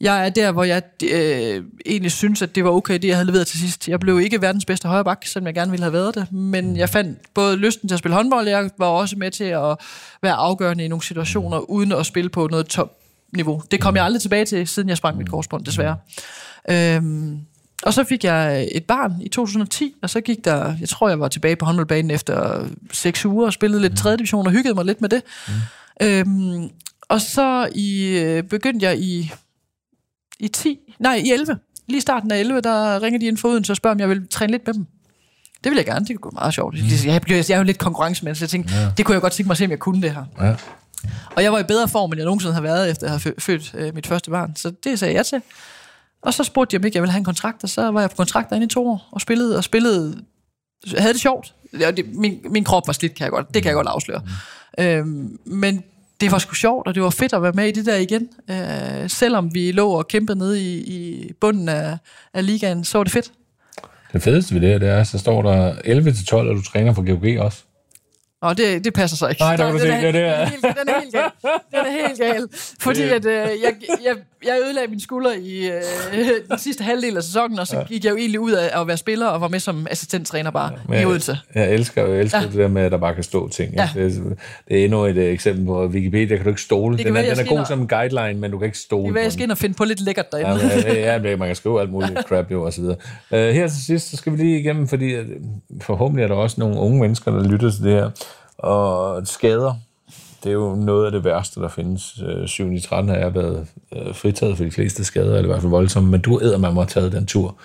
jeg er der, hvor jeg øh, egentlig synes, at det var okay, det jeg havde leveret til sidst. Jeg blev ikke verdens bedste højreback, selvom jeg gerne ville have været det, men jeg fandt både lysten til at spille håndbold, jeg var også med til at være afgørende i nogle situationer, uden at spille på noget topniveau. Det kom jeg aldrig tilbage til, siden jeg sprang mit korsbånd, desværre. Øhm, og så fik jeg et barn i 2010, og så gik der, jeg tror, jeg var tilbage på håndboldbanen efter seks uger og spillede lidt 3. division og hyggede mig lidt med det. Mm. Øhm, og så i, øh, begyndte jeg i, i 10, nej, i 11. Lige starten af 11, der ringer de ind for uden, så spørger om jeg vil træne lidt med dem. Det vil jeg gerne, det kunne gå meget sjovt. Mm. Jeg, jeg er jo lidt konkurrencemenneske, så jeg tænkte, ja. det kunne jeg godt tænke mig at se, om jeg kunne det her. Ja. Og jeg var i bedre form, end jeg nogensinde har været, efter jeg har født øh, mit første barn. Så det sagde jeg til. Og så spurgte jeg, om ikke jeg ville have en kontrakt, og så var jeg på kontrakt derinde i to år, og spillede, og spillede, havde det sjovt. Det, min, min krop var slidt, kan jeg godt, det kan jeg godt afsløre. Mm. Øhm, men det var sgu sjovt, og det var fedt at være med i det der igen. Øh, selvom vi lå og kæmpede nede i, i bunden af, af ligaen, så var det fedt. Det fedeste ved det, det er, så står der 11-12, og du træner for GOG også. Og det, det passer så ikke. Nej, der du er det. Er. Helt, den er helt gal. Den er helt gal. Fordi at, øh, jeg, jeg, jeg ødelagde min skulder i øh, den sidste halvdel af sæsonen, og så ja. gik jeg jo egentlig ud af at være spiller, og var med som assistenttræner bare ja, i Odense. Jeg, jeg elsker, jeg elsker ja. det der med, at der bare kan stå ting. Ja. Det, er, det er endnu et uh, eksempel på Wikipedia, kan du ikke stole. Den, er, den er god som guideline, men du kan ikke stole. Det er, jeg skal ind og finde på lidt lækkert derinde. Ja, ja, man kan skrive alt muligt crap jo, og så videre. Uh, her til sidst, så skal vi lige igennem, fordi forhåbentlig er der også nogle unge mennesker, der lytter til det her. Og skader, det er jo noget af det værste, der findes. 7. i 13 har jeg været øh, fritaget for de fleste skader, eller i hvert fald voldsomme, men du æder man må have taget den tur.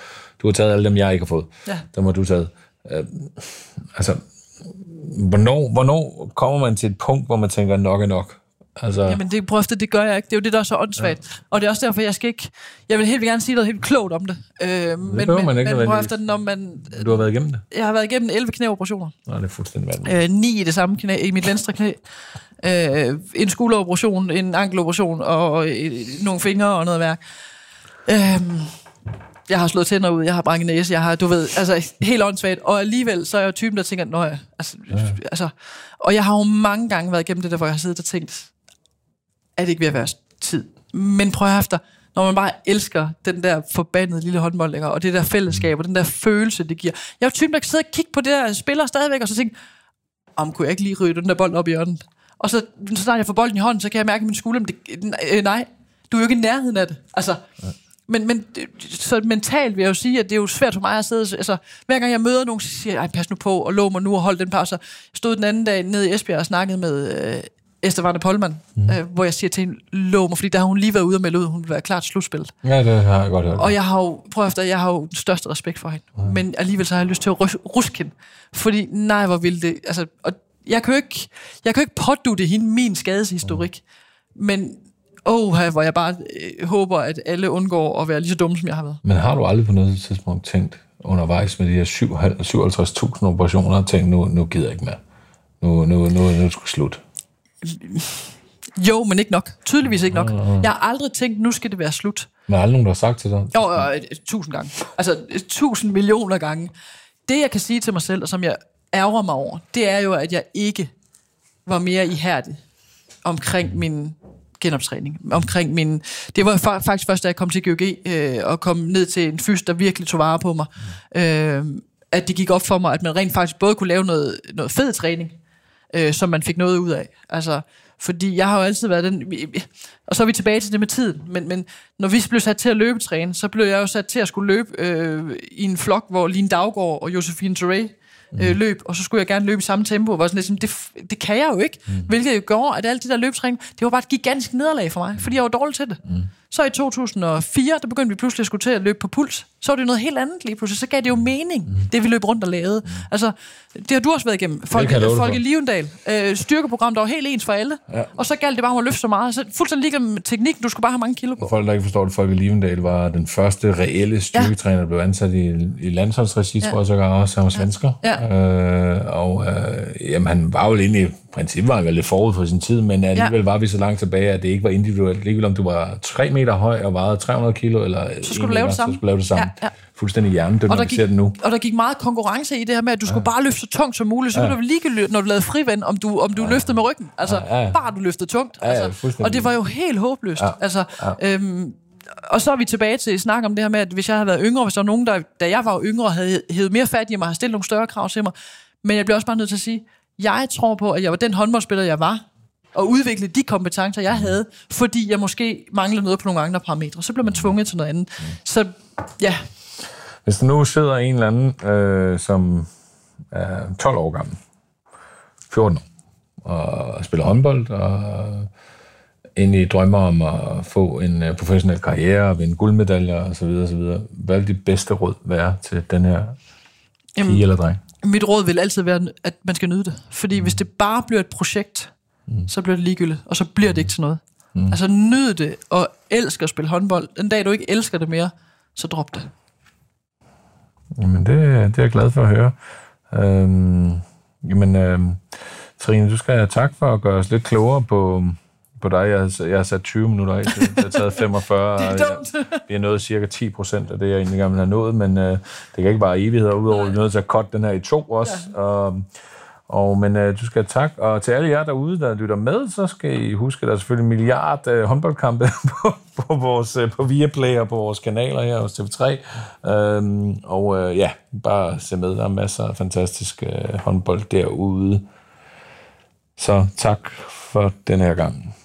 Du har taget alle dem, jeg ikke har fået. Ja. Dem har du taget. Øh, altså, hvornår, hvornår kommer man til et punkt, hvor man tænker, nok er nok? Altså... Jamen, det, prøv det gør jeg ikke. Det er jo det, der er så åndssvagt. Ja. Og det er også derfor, jeg skal ikke... Jeg vil helt gerne sige noget helt klogt om det. Øh, det men, men, man ikke men prøv efter, når man... Du har været igennem det? Jeg har været igennem 11 knæoperationer. Nej, det er fuldstændig vanvittigt. Øh, 9 i det samme knæ, i mit venstre knæ. Øh, en skulderoperation, en ankeloperation og øh, nogle fingre og noget værk. Øh, jeg har slået tænder ud, jeg har brændt næse, jeg har, du ved, altså helt åndssvagt. Og alligevel, så er jeg typen, der tænker, nå ja, altså, ja. altså, og jeg har jo mange gange været igennem det der, hvor jeg har siddet og tænkt, er det ikke ved at være tid. Men prøv efter, når man bare elsker den der forbandede lille håndbold, og det der fællesskab, og den der følelse, det giver. Jeg er jo typen, der kan sidde og kigge på det der spiller stadigvæk, og så tænke, om kunne jeg ikke lige ryge den der bold op i hjørnet? Og så, så snart jeg får bolden i hånden, så kan jeg mærke i min skulder, men det, øh, nej, du er jo ikke i nærheden af det. Altså, ja. Men, men så mentalt vil jeg jo sige, at det er jo svært for mig at sidde... Altså, hver gang jeg møder nogen, så siger jeg, pas nu på, og lov mig nu og hold den pause. Jeg stod den anden dag nede i Esbjerg og snakkede med øh, Estevane Polman, mm. øh, hvor jeg siger til hende, lov mig, fordi der har hun lige været ude og melde ud, hun vil være klart slutspillet. Ja, det har jeg godt hørt. Og jeg har jo, prøv efter, jeg har jo den største respekt for hende. Mm. Men alligevel så har jeg lyst til at rus- ruske hende. Fordi, nej, hvor vil det... Altså, og jeg kan jo ikke, jeg kan jo ikke pådute hende min skadeshistorik. Mm. Men åh, hvor jeg bare øh, håber, at alle undgår at være lige så dumme, som jeg har været. Men har du aldrig på noget tidspunkt tænkt undervejs med de her 57.000 operationer, og tænkt, nu, nu gider jeg ikke mere? Nu, nu, nu, nu er det slut. Jo, men ikke nok. Tydeligvis ikke nok. Jeg har aldrig tænkt, nu skal det være slut. Men er aldrig nogen, der har sagt til dig? Jo, øh, tusind gange. Altså, tusind millioner gange. Det, jeg kan sige til mig selv, og som jeg ærger mig over, det er jo, at jeg ikke var mere ihærdig omkring min genoptræning. Omkring min, det var faktisk først, da jeg kom til GOG øh, og kom ned til en fys, der virkelig tog vare på mig, øh, at det gik op for mig, at man rent faktisk både kunne lave noget, noget fed træning, øh, som man fik noget ud af. Altså, fordi jeg har jo altid været den... Og så er vi tilbage til det med tiden. Men, men når vi blev sat til at løbetræne, så blev jeg jo sat til at skulle løbe øh, i en flok, hvor Line Daggaard og Josefine Touré øh, løb, og så skulle jeg gerne løbe i samme tempo. Hvor sådan lidt, det, det kan jeg jo ikke. Mm. Hvilket jo gjorde, at alt det der løbetræning, det var bare et gigantisk nederlag for mig, fordi jeg var dårlig til det. Mm. Så i 2004, der begyndte vi pludselig at skulle til at løbe på puls. Så var det noget helt andet lige pludselig. Så gav det jo mening, mm. det vi løb rundt og lavede. Mm. Altså, det har du også været igennem. Folk, folk i Livendal. Øh, styrkeprogram, der var helt ens for alle. Ja. Og så galt det bare om at løfte så meget. Så fuldstændig ligegyldigt med teknikken. Du skulle bare have mange kilo på. Folk, der ikke forstår det, folk i Livendal var den første reelle styrketræner, der blev ansat i, i landsholdsregi, ja. tror jeg så også. Han var svensker. Ja. Øh, og øh, jamen, han var jo egentlig princippet var han lidt forud for sin tid, men alligevel ja. var vi så langt tilbage, at det ikke var individuelt. Ligegyldigt om du var 3 meter høj og vejede 300 kilo, eller så skulle du lave det samme. Så skulle du lave det samme. Ja, ja. Fuldstændig hjernedødt, når vi ser det nu. Og der gik meget konkurrence i det her med, at du ja. skulle bare løfte så tungt som muligt. Så ja. du ligegyldigt, når du lavede frivand, om du, om du ja. løftede med ryggen. Altså, ja, ja. bare du løftede tungt. Altså, ja, ja, og det var jo helt håbløst. Ja. Altså, ja. Øhm, og så er vi tilbage til at snakke om det her med, at hvis jeg havde været yngre, hvis der var nogen, der, da jeg var yngre, havde hævet mere fat i mig, havde stillet nogle større krav til mig. Men jeg bliver også bare nødt til at sige, jeg tror på, at jeg var den håndboldspiller, jeg var, og udvikle de kompetencer, jeg havde, fordi jeg måske manglede noget på nogle andre parametre. Så blev man tvunget til noget andet. Så ja. Hvis der nu sidder en eller anden, øh, som er 12 år gammel, 14 år, og spiller håndbold, og egentlig drømmer om at få en øh, professionel karriere, og vinde guldmedaljer osv. osv. Hvad vil dit bedste råd være til den her pige Jamen, eller dreng? Mit råd vil altid være, at man skal nyde det. Fordi mm. hvis det bare bliver et projekt, mm. så bliver det ligegyldigt, og så bliver det ikke til noget. Mm. Altså nyd det, og elsk at spille håndbold. Den dag, du ikke elsker det mere, så drop det. Jamen, det, det er jeg glad for at høre. Øhm, jamen, øhm, Trine, du skal have tak for at gøre os lidt klogere på, på dig. Jeg har, jeg har sat 20 minutter af, så jeg har taget 45. det er dumt. Jeg, vi har nået cirka 10 procent af det, jeg egentlig gerne vil have nået, men øh, det kan ikke bare evigheder, udover vi er nødt til at cutte den her i to også. Ja. Og, og, men øh, du skal tak. Og til alle jer derude, der lytter med, så skal I huske, at der er selvfølgelig en milliard øh, håndboldkampe på, på, vores, øh, på Viaplay og på vores kanaler her hos TV3. Øhm, og øh, ja, bare se med. Der er masser af fantastisk øh, håndbold derude. Så tak for den her gang.